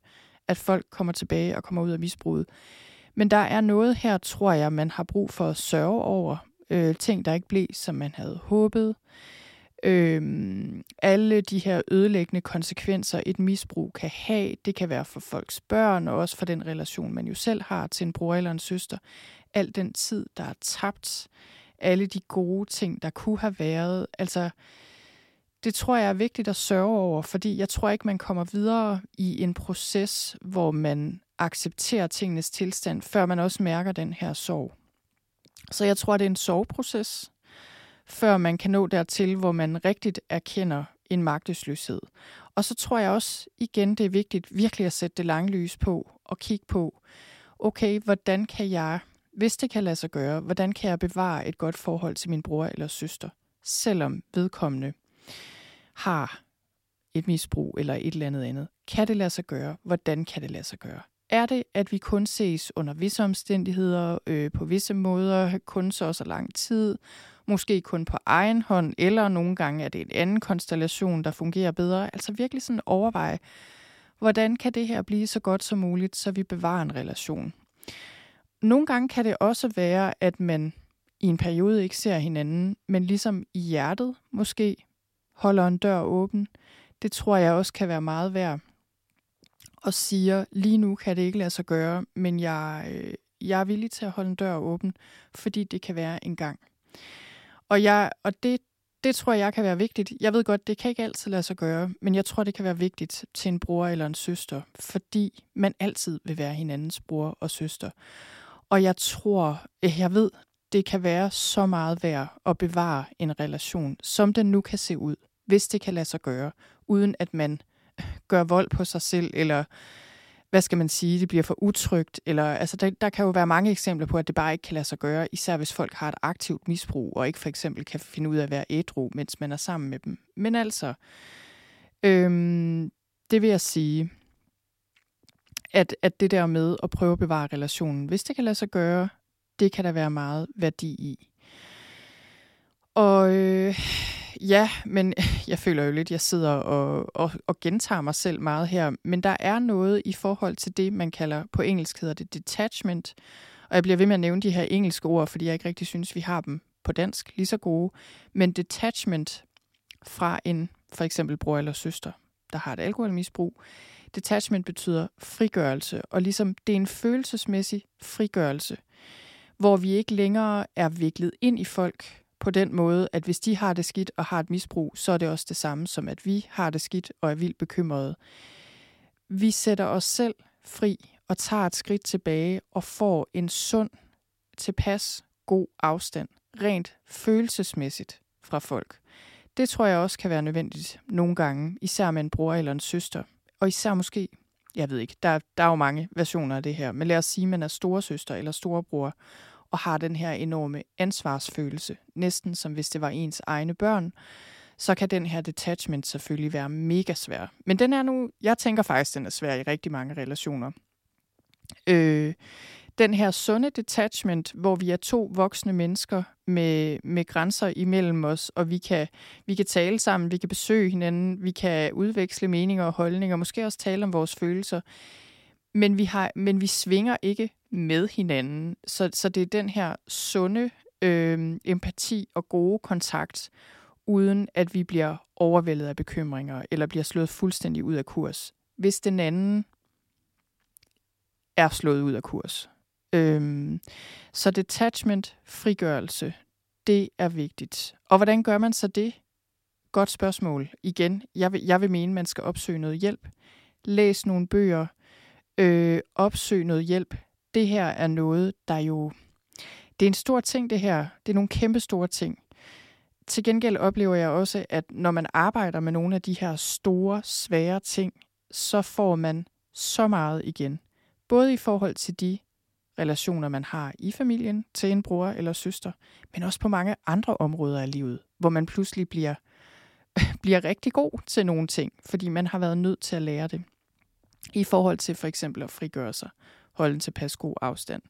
at folk kommer tilbage og kommer ud af misbruget. Men der er noget her, tror jeg, man har brug for at sørge over. Øh, ting, der ikke blev, som man havde håbet. Øh, alle de her ødelæggende konsekvenser, et misbrug kan have. Det kan være for folks børn, og også for den relation, man jo selv har til en bror eller en søster. Al den tid, der er tabt. Alle de gode ting, der kunne have været. Altså, det tror jeg er vigtigt at sørge over, fordi jeg tror ikke, man kommer videre i en proces, hvor man accepterer tingenes tilstand, før man også mærker den her sorg. Så jeg tror, det er en sorgproces, før man kan nå dertil, hvor man rigtigt erkender en magtesløshed. Og så tror jeg også, igen, det er vigtigt virkelig at sætte det lange lys på og kigge på, okay, hvordan kan jeg, hvis det kan lade sig gøre, hvordan kan jeg bevare et godt forhold til min bror eller søster, selvom vedkommende har et misbrug eller et eller andet andet. Kan det lade sig gøre? Hvordan kan det lade sig gøre? Er det, at vi kun ses under visse omstændigheder, øh, på visse måder, kun så så lang tid, måske kun på egen hånd, eller nogle gange er det en anden konstellation, der fungerer bedre? Altså virkelig sådan overveje, hvordan kan det her blive så godt som muligt, så vi bevarer en relation? Nogle gange kan det også være, at man i en periode ikke ser hinanden, men ligesom i hjertet måske holder en dør åben. Det tror jeg også kan være meget værd. Og siger, lige nu kan det ikke lade sig gøre, men jeg, øh, jeg er villig til at holde en dør åben, fordi det kan være en gang. Og, jeg, og det, det tror jeg kan være vigtigt. Jeg ved godt, det kan ikke altid lade sig gøre, men jeg tror, det kan være vigtigt til en bror eller en søster, fordi man altid vil være hinandens bror og søster. Og jeg tror, eh, jeg ved, det kan være så meget værd at bevare en relation, som den nu kan se ud hvis det kan lade sig gøre, uden at man gør vold på sig selv, eller hvad skal man sige, det bliver for utrygt, eller altså der, der kan jo være mange eksempler på, at det bare ikke kan lade sig gøre, især hvis folk har et aktivt misbrug, og ikke for eksempel kan finde ud af at være ædru, mens man er sammen med dem. Men altså, øhm, det vil jeg sige, at, at det der med at prøve at bevare relationen, hvis det kan lade sig gøre, det kan der være meget værdi i. Og øh, Ja, men [laughs] jeg føler jo lidt, at jeg sidder og, og, og gentager mig selv meget her. Men der er noget i forhold til det, man kalder på engelsk hedder det detachment. Og jeg bliver ved med at nævne de her engelske ord, fordi jeg ikke rigtig synes, vi har dem på dansk lige så gode. Men detachment fra en for eksempel bror eller søster, der har et alkoholmisbrug. Detachment betyder frigørelse, og ligesom det er en følelsesmæssig frigørelse, hvor vi ikke længere er viklet ind i folk, på den måde, at hvis de har det skidt og har et misbrug, så er det også det samme som, at vi har det skidt og er vildt bekymrede. Vi sætter os selv fri og tager et skridt tilbage og får en sund, tilpas god afstand, rent følelsesmæssigt fra folk. Det tror jeg også kan være nødvendigt nogle gange, især med en bror eller en søster. Og især måske, jeg ved ikke, der, der er jo mange versioner af det her, men lad os sige, at man er storesøster eller storebror, og har den her enorme ansvarsfølelse, næsten som hvis det var ens egne børn, så kan den her detachment selvfølgelig være mega svær. Men den er nu, jeg tænker faktisk, den er svær i rigtig mange relationer. Øh, den her sunde detachment, hvor vi er to voksne mennesker med, med grænser imellem os, og vi kan, vi kan tale sammen, vi kan besøge hinanden, vi kan udveksle meninger og holdninger, måske også tale om vores følelser, men vi, har, men vi svinger ikke med hinanden. Så, så det er den her sunde øh, empati og gode kontakt, uden at vi bliver overvældet af bekymringer, eller bliver slået fuldstændig ud af kurs. Hvis den anden er slået ud af kurs. Øhm, så detachment, frigørelse, det er vigtigt. Og hvordan gør man så det? Godt spørgsmål. Igen, jeg vil, jeg vil mene, man skal opsøge noget hjælp. Læs nogle bøger, øh, opsøg noget hjælp. Det her er noget, der jo... Det er en stor ting, det her. Det er nogle kæmpe store ting. Til gengæld oplever jeg også, at når man arbejder med nogle af de her store, svære ting, så får man så meget igen. Både i forhold til de relationer, man har i familien til en bror eller søster, men også på mange andre områder af livet, hvor man pludselig bliver, [laughs] bliver rigtig god til nogle ting, fordi man har været nødt til at lære det. I forhold til for eksempel at frigøre sig, holde en tilpas god afstand,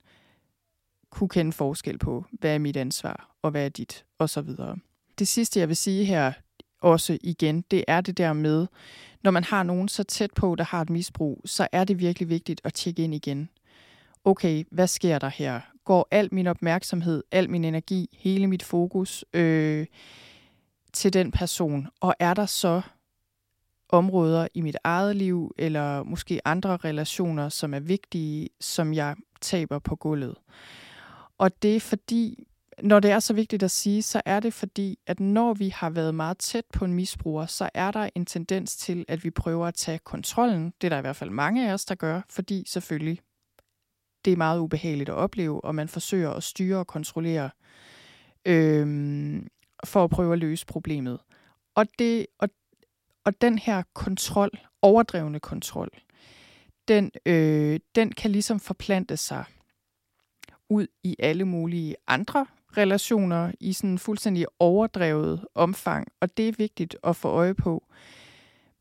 kunne kende forskel på, hvad er mit ansvar, og hvad er dit, og så videre. Det sidste, jeg vil sige her, også igen, det er det der med, når man har nogen så tæt på, der har et misbrug, så er det virkelig vigtigt at tjekke ind igen. Okay, hvad sker der her? Går al min opmærksomhed, al min energi, hele mit fokus øh, til den person? Og er der så områder i mit eget liv, eller måske andre relationer, som er vigtige, som jeg taber på gulvet? Og det er fordi, når det er så vigtigt at sige, så er det fordi, at når vi har været meget tæt på en misbruger, så er der en tendens til, at vi prøver at tage kontrollen. Det er der i hvert fald mange af os, der gør, fordi selvfølgelig det er meget ubehageligt at opleve, og man forsøger at styre og kontrollere øhm, for at prøve at løse problemet. Og, det, og, og den her kontrol, overdrevne kontrol, den, øh, den kan ligesom forplante sig ud i alle mulige andre relationer i sådan en fuldstændig overdrevet omfang, og det er vigtigt at få øje på.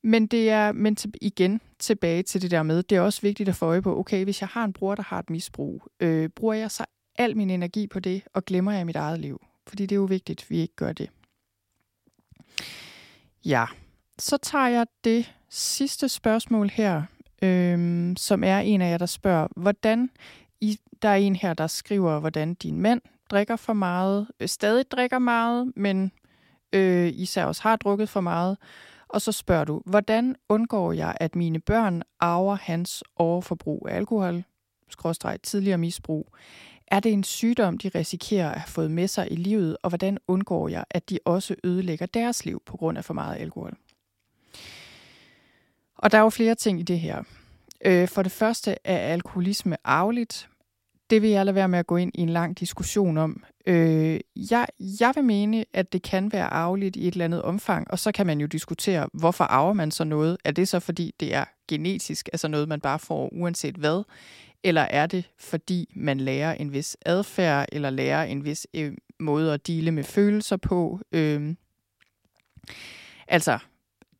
Men det er men til, igen tilbage til det der med, det er også vigtigt at få øje på, okay, hvis jeg har en bror, der har et misbrug, øh, bruger jeg så al min energi på det, og glemmer jeg mit eget liv? Fordi det er jo vigtigt, at vi ikke gør det. Ja, så tager jeg det sidste spørgsmål her, øhm, som er en af jer, der spørger, hvordan i, der er en her, der skriver, hvordan din mand drikker for meget, øh, stadig drikker meget, men øh, især også har drukket for meget. Og så spørger du, hvordan undgår jeg, at mine børn arver hans overforbrug af alkohol, skråstreg tidligere misbrug? Er det en sygdom, de risikerer at have fået med sig i livet, og hvordan undgår jeg, at de også ødelægger deres liv på grund af for meget alkohol? Og der er jo flere ting i det her. Øh, for det første er alkoholisme arveligt. Det vil jeg lade være med at gå ind i en lang diskussion om. Øh, jeg, jeg vil mene, at det kan være arveligt i et eller andet omfang, og så kan man jo diskutere, hvorfor arver man så noget? Er det så fordi, det er genetisk, altså noget, man bare får uanset hvad? Eller er det fordi, man lærer en vis adfærd, eller lærer en vis øh, måde at dele med følelser på? Øh, altså,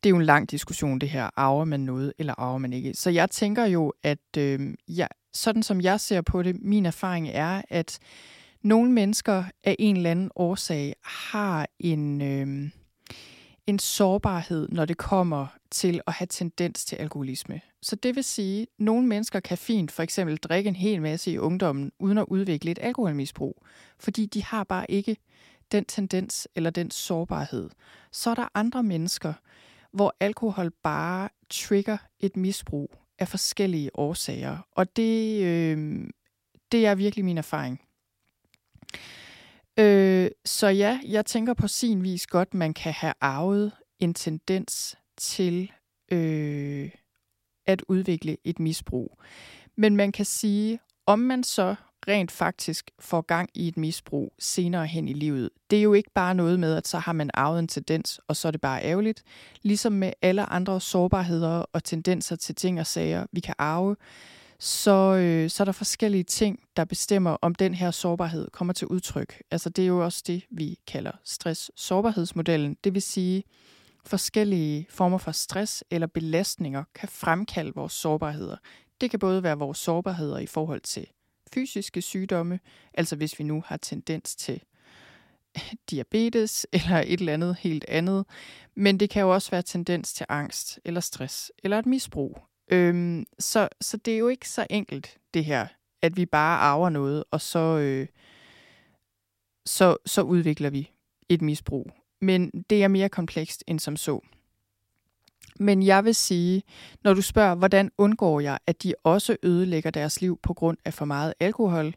det er jo en lang diskussion, det her. Arver man noget, eller arver man ikke? Så jeg tænker jo, at øh, ja, sådan som jeg ser på det, min erfaring er, at nogle mennesker af en eller anden årsag har en, øh, en sårbarhed, når det kommer til at have tendens til alkoholisme. Så det vil sige, at nogle mennesker kan fint for eksempel drikke en hel masse i ungdommen, uden at udvikle et alkoholmisbrug, fordi de har bare ikke den tendens eller den sårbarhed. Så er der andre mennesker, hvor alkohol bare trigger et misbrug af forskellige årsager. Og det, øh, det er virkelig min erfaring. Øh, så ja, jeg tænker på sin vis godt, man kan have arvet en tendens til øh, at udvikle et misbrug. Men man kan sige, om man så rent faktisk får gang i et misbrug senere hen i livet. Det er jo ikke bare noget med, at så har man arvet en tendens, og så er det bare ærgerligt. Ligesom med alle andre sårbarheder og tendenser til ting og sager, vi kan arve, så, øh, så er der forskellige ting, der bestemmer, om den her sårbarhed kommer til udtryk. Altså det er jo også det, vi kalder stress-sårbarhedsmodellen. Det vil sige, forskellige former for stress eller belastninger kan fremkalde vores sårbarheder. Det kan både være vores sårbarheder i forhold til fysiske sygdomme, altså hvis vi nu har tendens til [laughs] diabetes eller et eller andet helt andet. Men det kan jo også være tendens til angst eller stress eller et misbrug. Øhm, så, så det er jo ikke så enkelt, det her, at vi bare arver noget, og så, øh, så, så udvikler vi et misbrug. Men det er mere komplekst end som så. Men jeg vil sige, når du spørger, hvordan undgår jeg, at de også ødelægger deres liv på grund af for meget alkohol,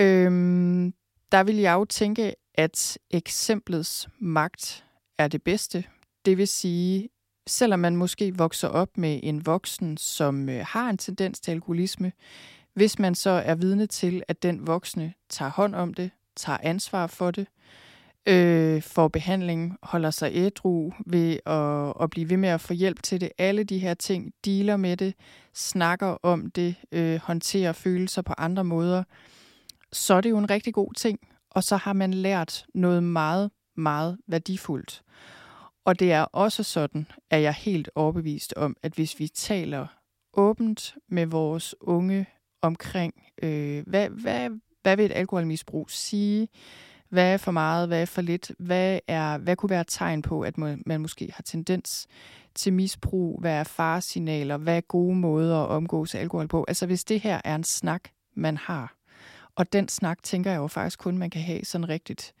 øhm, der vil jeg jo tænke, at eksemplets magt er det bedste. Det vil sige, selvom man måske vokser op med en voksen, som øh, har en tendens til alkoholisme, hvis man så er vidne til, at den voksne tager hånd om det, tager ansvar for det, øh, Øh, får behandling, holder sig ædru ved at, at blive ved med at få hjælp til det. Alle de her ting, dealer med det, snakker om det, øh, håndterer følelser på andre måder, så er det jo en rigtig god ting. Og så har man lært noget meget, meget værdifuldt. Og det er også sådan, at jeg er helt overbevist om, at hvis vi taler åbent med vores unge omkring, øh, hvad, hvad, hvad vil et alkoholmisbrug sige, hvad er for meget, hvad er for lidt, hvad, er, hvad kunne være et tegn på, at man måske har tendens til misbrug, hvad er faresignaler, hvad er gode måder at omgås alkohol på. Altså hvis det her er en snak, man har, og den snak tænker jeg jo faktisk kun, man kan have sådan rigtigt,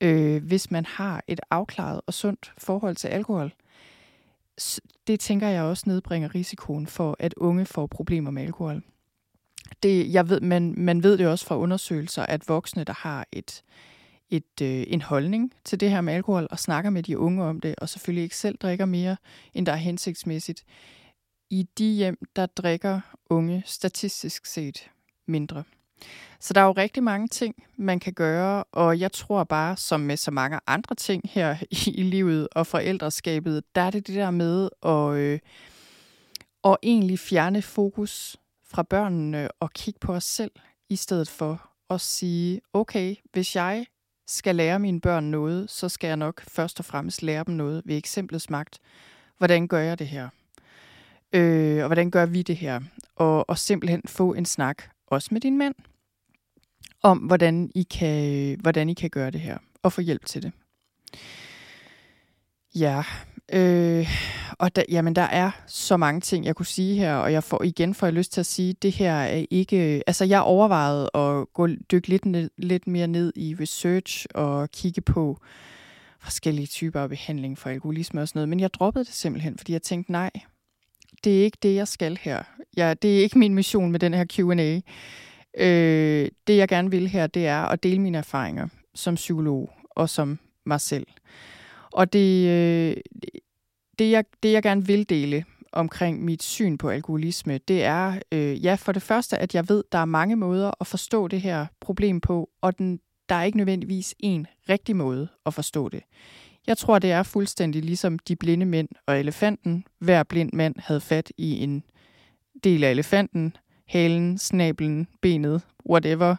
øh, hvis man har et afklaret og sundt forhold til alkohol. Det tænker jeg også nedbringer risikoen for, at unge får problemer med alkohol. Det, jeg ved, man, man ved det også fra undersøgelser, at voksne, der har et, et, øh, en holdning til det her med alkohol, og snakker med de unge om det, og selvfølgelig ikke selv drikker mere, end der er hensigtsmæssigt, i de hjem, der drikker unge statistisk set mindre. Så der er jo rigtig mange ting, man kan gøre, og jeg tror bare, som med så mange andre ting her [laughs] i, livet og forældreskabet, der er det det der med at, øh, at egentlig fjerne fokus fra børnene og kigge på os selv, i stedet for at sige, okay, hvis jeg skal lære mine børn noget, så skal jeg nok først og fremmest lære dem noget ved eksemplets magt. Hvordan gør jeg det her? Øh, og hvordan gør vi det her? Og, og simpelthen få en snak, også med din mand, om hvordan I kan, hvordan I kan gøre det her, og få hjælp til det. Ja, øh, og der, jamen, der er så mange ting, jeg kunne sige her, og jeg får igen får jeg lyst til at sige, det her er ikke... Altså, jeg overvejede at gå, dykke lidt, ned, lidt mere ned i research og kigge på forskellige typer af behandling for alkoholisme og sådan noget, men jeg droppede det simpelthen, fordi jeg tænkte, nej, det er ikke det, jeg skal her. Ja, det er ikke min mission med den her Q&A. Øh, det, jeg gerne vil her, det er at dele mine erfaringer som psykolog og som mig selv. Og det, øh, det, jeg, det, jeg gerne vil dele omkring mit syn på alkoholisme, det er, øh, ja, for det første, at jeg ved, der er mange måder at forstå det her problem på, og den, der er ikke nødvendigvis en rigtig måde at forstå det. Jeg tror, det er fuldstændig ligesom de blinde mænd og elefanten. Hver blind mand havde fat i en del af elefanten, halen, snablen, benet, whatever.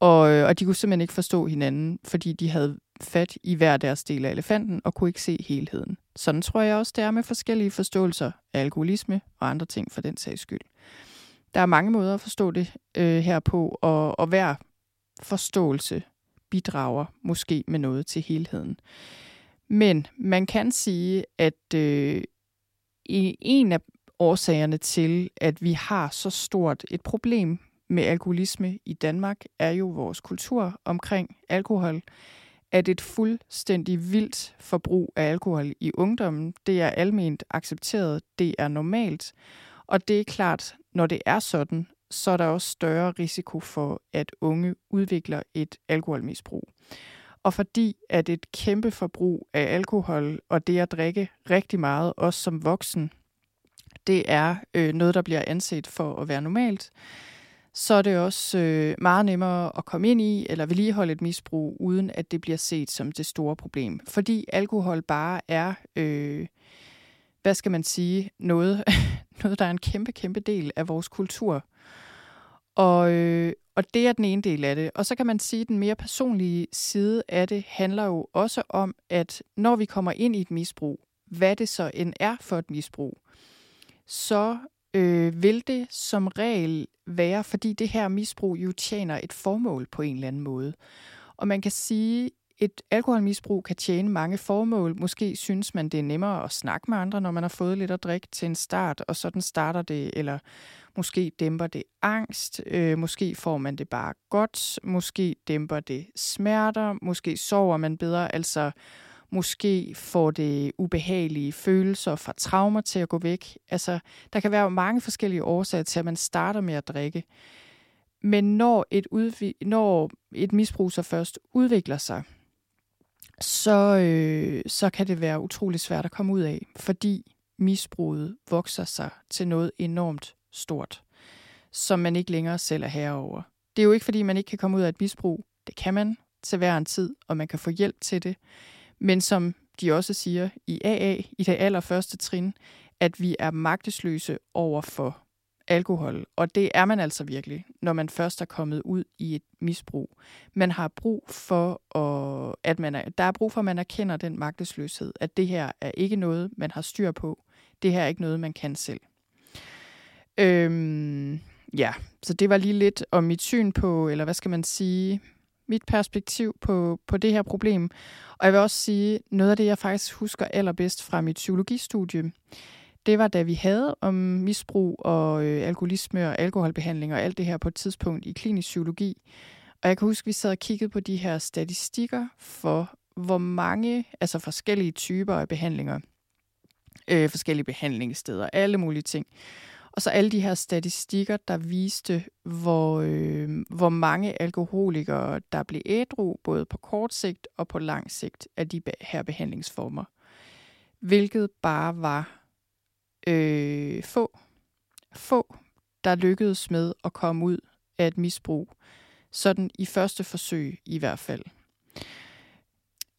Og, øh, og de kunne simpelthen ikke forstå hinanden, fordi de havde fat i hver deres del af elefanten og kunne ikke se helheden. Sådan tror jeg også, det er med forskellige forståelser af alkoholisme og andre ting for den sags skyld. Der er mange måder at forstå det øh, her på, og, og hver forståelse bidrager måske med noget til helheden. Men man kan sige, at øh, en af årsagerne til, at vi har så stort et problem med alkoholisme i Danmark, er jo vores kultur omkring alkohol. At et fuldstændig vildt forbrug af alkohol i ungdommen, det er alment accepteret, det er normalt. Og det er klart, når det er sådan, så er der også større risiko for, at unge udvikler et alkoholmisbrug. Og fordi at et kæmpe forbrug af alkohol og det at drikke rigtig meget, også som voksen, det er øh, noget, der bliver anset for at være normalt, så er det også øh, meget nemmere at komme ind i eller vedligeholde et misbrug, uden at det bliver set som det store problem. Fordi alkohol bare er, øh, hvad skal man sige, noget, [laughs] noget, der er en kæmpe, kæmpe del af vores kultur. Og, øh, og det er den ene del af det. Og så kan man sige, at den mere personlige side af det handler jo også om, at når vi kommer ind i et misbrug, hvad det så end er for et misbrug, så øh, vil det som regel være, fordi det her misbrug jo tjener et formål på en eller anden måde. Og man kan sige, et alkoholmisbrug kan tjene mange formål. Måske synes man, det er nemmere at snakke med andre, når man har fået lidt at drikke til en start, og sådan starter det, eller måske dæmper det angst, øh, måske får man det bare godt, måske dæmper det smerter, måske sover man bedre. Altså måske får det ubehagelige følelser fra traumer til at gå væk. Altså, der kan være mange forskellige årsager til, at man starter med at drikke. Men når et, udvi- når et misbrug så først udvikler sig, så, øh, så kan det være utrolig svært at komme ud af, fordi misbruget vokser sig til noget enormt stort, som man ikke længere selv er herover. Det er jo ikke, fordi man ikke kan komme ud af et misbrug. Det kan man til hver en tid, og man kan få hjælp til det. Men som de også siger i AA, i det allerførste trin, at vi er magtesløse over for alkohol. Og det er man altså virkelig, når man først er kommet ud i et misbrug. Man har brug for, at man er, der er brug for, at man erkender den magtesløshed, at det her er ikke noget, man har styr på. Det her er ikke noget, man kan selv. Øhm, ja, så det var lige lidt om mit syn på, eller hvad skal man sige, mit perspektiv på, på det her problem. Og jeg vil også sige, noget af det, jeg faktisk husker allerbedst fra mit psykologistudie, det var da vi havde om misbrug og øh, alkoholisme og alkoholbehandling og alt det her på et tidspunkt i klinisk psykologi. Og jeg kan huske, at vi sad og kiggede på de her statistikker for, hvor mange, altså forskellige typer af behandlinger, øh, forskellige behandlingssteder, alle mulige ting. Og så alle de her statistikker, der viste, hvor, øh, hvor mange alkoholikere, der blev ædru, både på kort sigt og på lang sigt af de her behandlingsformer. Hvilket bare var øh, få, få, der lykkedes med at komme ud af et misbrug. Sådan i første forsøg i hvert fald.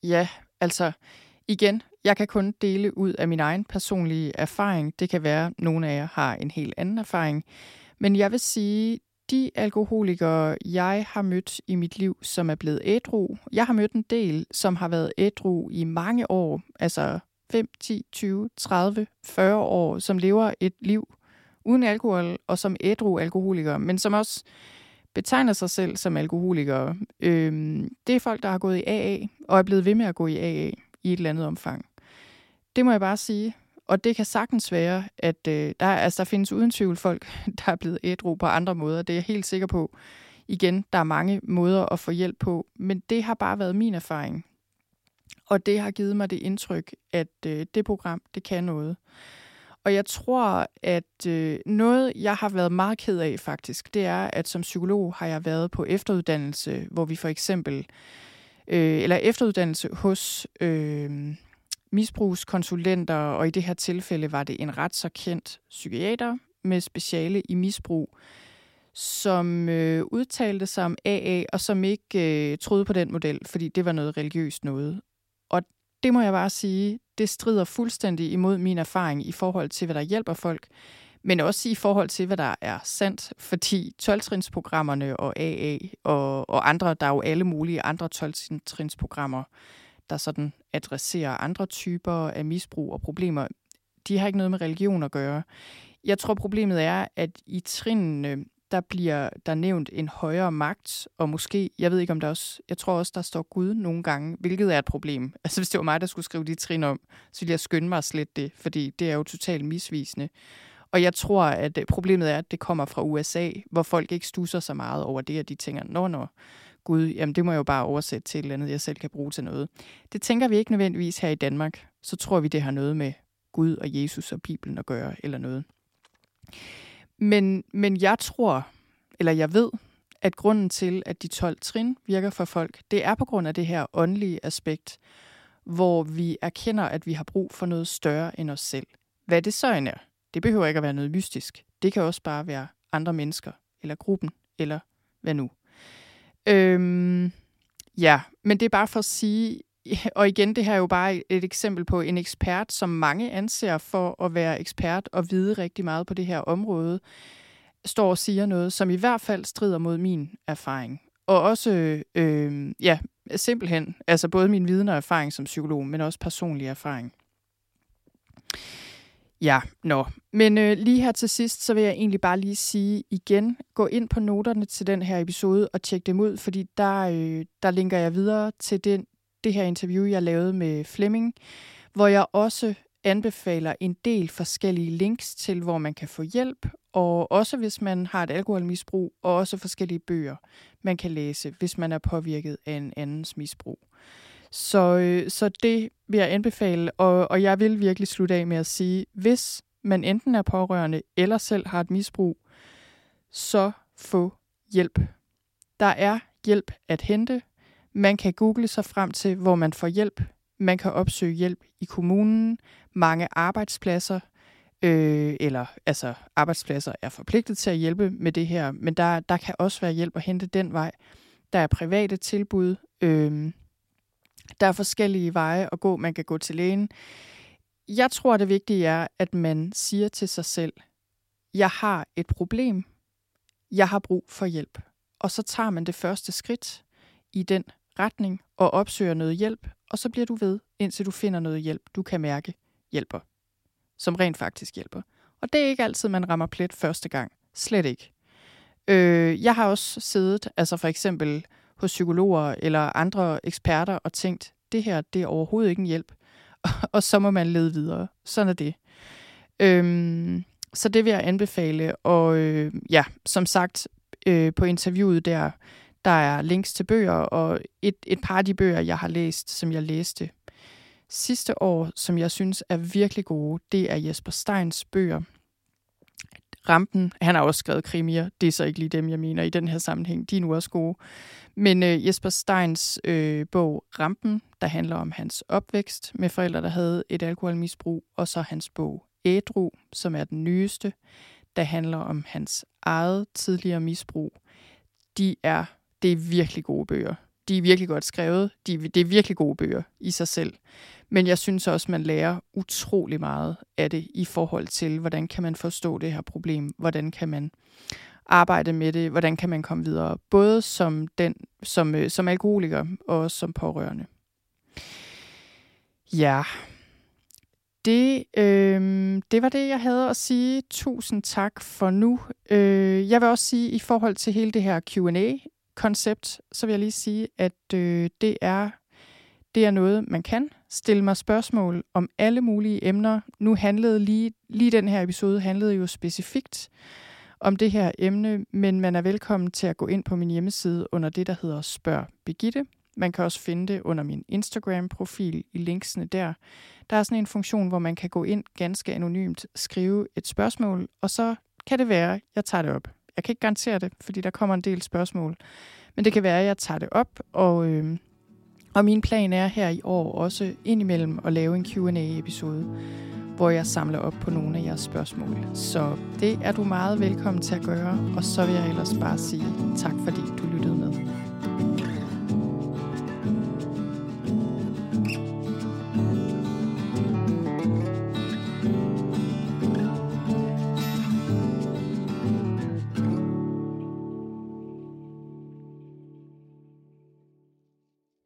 Ja, altså igen, jeg kan kun dele ud af min egen personlige erfaring. Det kan være, at nogle af jer har en helt anden erfaring. Men jeg vil sige, de alkoholikere, jeg har mødt i mit liv, som er blevet ædru, jeg har mødt en del, som har været ædru i mange år, altså 5, 10, 20, 30, 40 år, som lever et liv uden alkohol, og som ædru alkoholikere, men som også betegner sig selv som alkoholikere. Øhm, det er folk, der har gået i AA, og er blevet ved med at gå i AA i et eller andet omfang. Det må jeg bare sige. Og det kan sagtens være, at øh, der, altså, der findes uden tvivl folk, [laughs] der er blevet ædru på andre måder. Det er jeg helt sikker på. Igen, der er mange måder at få hjælp på, men det har bare været min erfaring. Og det har givet mig det indtryk, at øh, det program, det kan noget. Og jeg tror, at øh, noget, jeg har været meget ked af faktisk, det er, at som psykolog har jeg været på efteruddannelse, hvor vi for eksempel, øh, øh, eller efteruddannelse hos øh, misbrugskonsulenter, og i det her tilfælde var det en ret så kendt psykiater med speciale i misbrug, som øh, udtalte sig om AA, og som ikke øh, troede på den model, fordi det var noget religiøst noget. Og det må jeg bare sige, det strider fuldstændig imod min erfaring i forhold til, hvad der hjælper folk, men også i forhold til, hvad der er sandt, fordi 12-trinsprogrammerne og AA og, og andre, der er jo alle mulige andre 12-trinsprogrammer, der sådan adresserer andre typer af misbrug og problemer, de har ikke noget med religion at gøre. Jeg tror, problemet er, at i trinene, der bliver der nævnt en højere magt, og måske, jeg ved ikke om der også, jeg tror også, der står Gud nogle gange, hvilket er et problem. [laughs] Altså hvis det var mig, der skulle skrive de trin om, så ville jeg skynde mig slet det, fordi det er jo totalt misvisende. Og jeg tror, at øh, problemet er, at det kommer fra USA, hvor folk ikke stusser så meget over det, at de tænker, nå, nå, Gud, jamen det må jeg jo bare oversætte til et eller andet, jeg selv kan bruge til noget. Det tænker vi ikke nødvendigvis her i Danmark. Så tror vi, det har noget med Gud og Jesus og Bibelen at gøre, eller noget. Men, men jeg tror, eller jeg ved, at grunden til, at de 12 trin virker for folk, det er på grund af det her åndelige aspekt, hvor vi erkender, at vi har brug for noget større end os selv. Hvad det så end er, det behøver ikke at være noget mystisk. Det kan også bare være andre mennesker, eller gruppen, eller hvad nu. Øhm, ja, men det er bare for at sige, [laughs] og igen, det her er jo bare et eksempel på en ekspert, som mange anser for at være ekspert og vide rigtig meget på det her område, står og siger noget, som i hvert fald strider mod min erfaring. Og også, øh, ja, simpelthen, altså både min viden og erfaring som psykolog, men også personlig erfaring. Ja, nå. Men øh, lige her til sidst, så vil jeg egentlig bare lige sige igen, gå ind på noterne til den her episode og tjek dem ud, fordi der, øh, der linker jeg videre til den, det her interview, jeg lavede med Flemming, hvor jeg også anbefaler en del forskellige links til, hvor man kan få hjælp, og også hvis man har et alkoholmisbrug, og også forskellige bøger, man kan læse, hvis man er påvirket af en andens misbrug. Så, øh, så det vil jeg anbefale, og, og jeg vil virkelig slutte af med at sige, hvis man enten er pårørende eller selv har et misbrug, så få hjælp. Der er hjælp at hente. Man kan google sig frem til, hvor man får hjælp. Man kan opsøge hjælp i kommunen, mange arbejdspladser, øh, eller altså arbejdspladser er forpligtet til at hjælpe med det her, men der, der kan også være hjælp at hente den vej. Der er private tilbud. Øh, der er forskellige veje at gå. Man kan gå til lægen. Jeg tror, det vigtige er, at man siger til sig selv, jeg har et problem. Jeg har brug for hjælp. Og så tager man det første skridt i den retning og opsøger noget hjælp, og så bliver du ved, indtil du finder noget hjælp, du kan mærke hjælper, som rent faktisk hjælper. Og det er ikke altid, man rammer plet første gang. Slet ikke. Øh, jeg har også siddet, altså for eksempel hos psykologer eller andre eksperter, og tænkt, det her, det er overhovedet ikke en hjælp. [laughs] og så må man lede videre. Sådan er det. Øhm, så det vil jeg anbefale. Og øh, ja, som sagt, øh, på interviewet der, der er links til bøger, og et, et par af de bøger, jeg har læst, som jeg læste sidste år, som jeg synes er virkelig gode, det er Jesper Steins bøger. Rampen, han har også skrevet krimier, det er så ikke lige dem, jeg mener i den her sammenhæng, de er nu også gode. Men øh, Jesper Steins øh, bog Rampen, der handler om hans opvækst med forældre, der havde et alkoholmisbrug, og så hans bog Ædru, som er den nyeste, der handler om hans eget tidligere misbrug. De er, det er virkelig gode bøger. De er virkelig godt skrevet. De, det er virkelig gode bøger i sig selv. Men jeg synes også, man lærer utrolig meget af det i forhold til, hvordan kan man forstå det her problem? Hvordan kan man arbejde med det? Hvordan kan man komme videre? Både som, den, som, øh, som alkoholiker og som pårørende. Ja, det, øh, det var det, jeg havde at sige. Tusind tak for nu. Øh, jeg vil også sige, i forhold til hele det her Q&A, koncept, så vil jeg lige sige, at øh, det er det er noget, man kan. Stille mig spørgsmål om alle mulige emner. Nu handlede lige, lige den her episode handlede jo specifikt om det her emne, men man er velkommen til at gå ind på min hjemmeside under det, der hedder Spørg Begitte. Man kan også finde det under min Instagram-profil i linksene der. Der er sådan en funktion, hvor man kan gå ind ganske anonymt, skrive et spørgsmål, og så kan det være, jeg tager det op. Jeg kan ikke garantere det, fordi der kommer en del spørgsmål. Men det kan være, at jeg tager det op, og, øh, og min plan er her i år også indimellem at lave en Q&A-episode, hvor jeg samler op på nogle af jeres spørgsmål. Så det er du meget velkommen til at gøre, og så vil jeg ellers bare sige tak, fordi du lyttede med.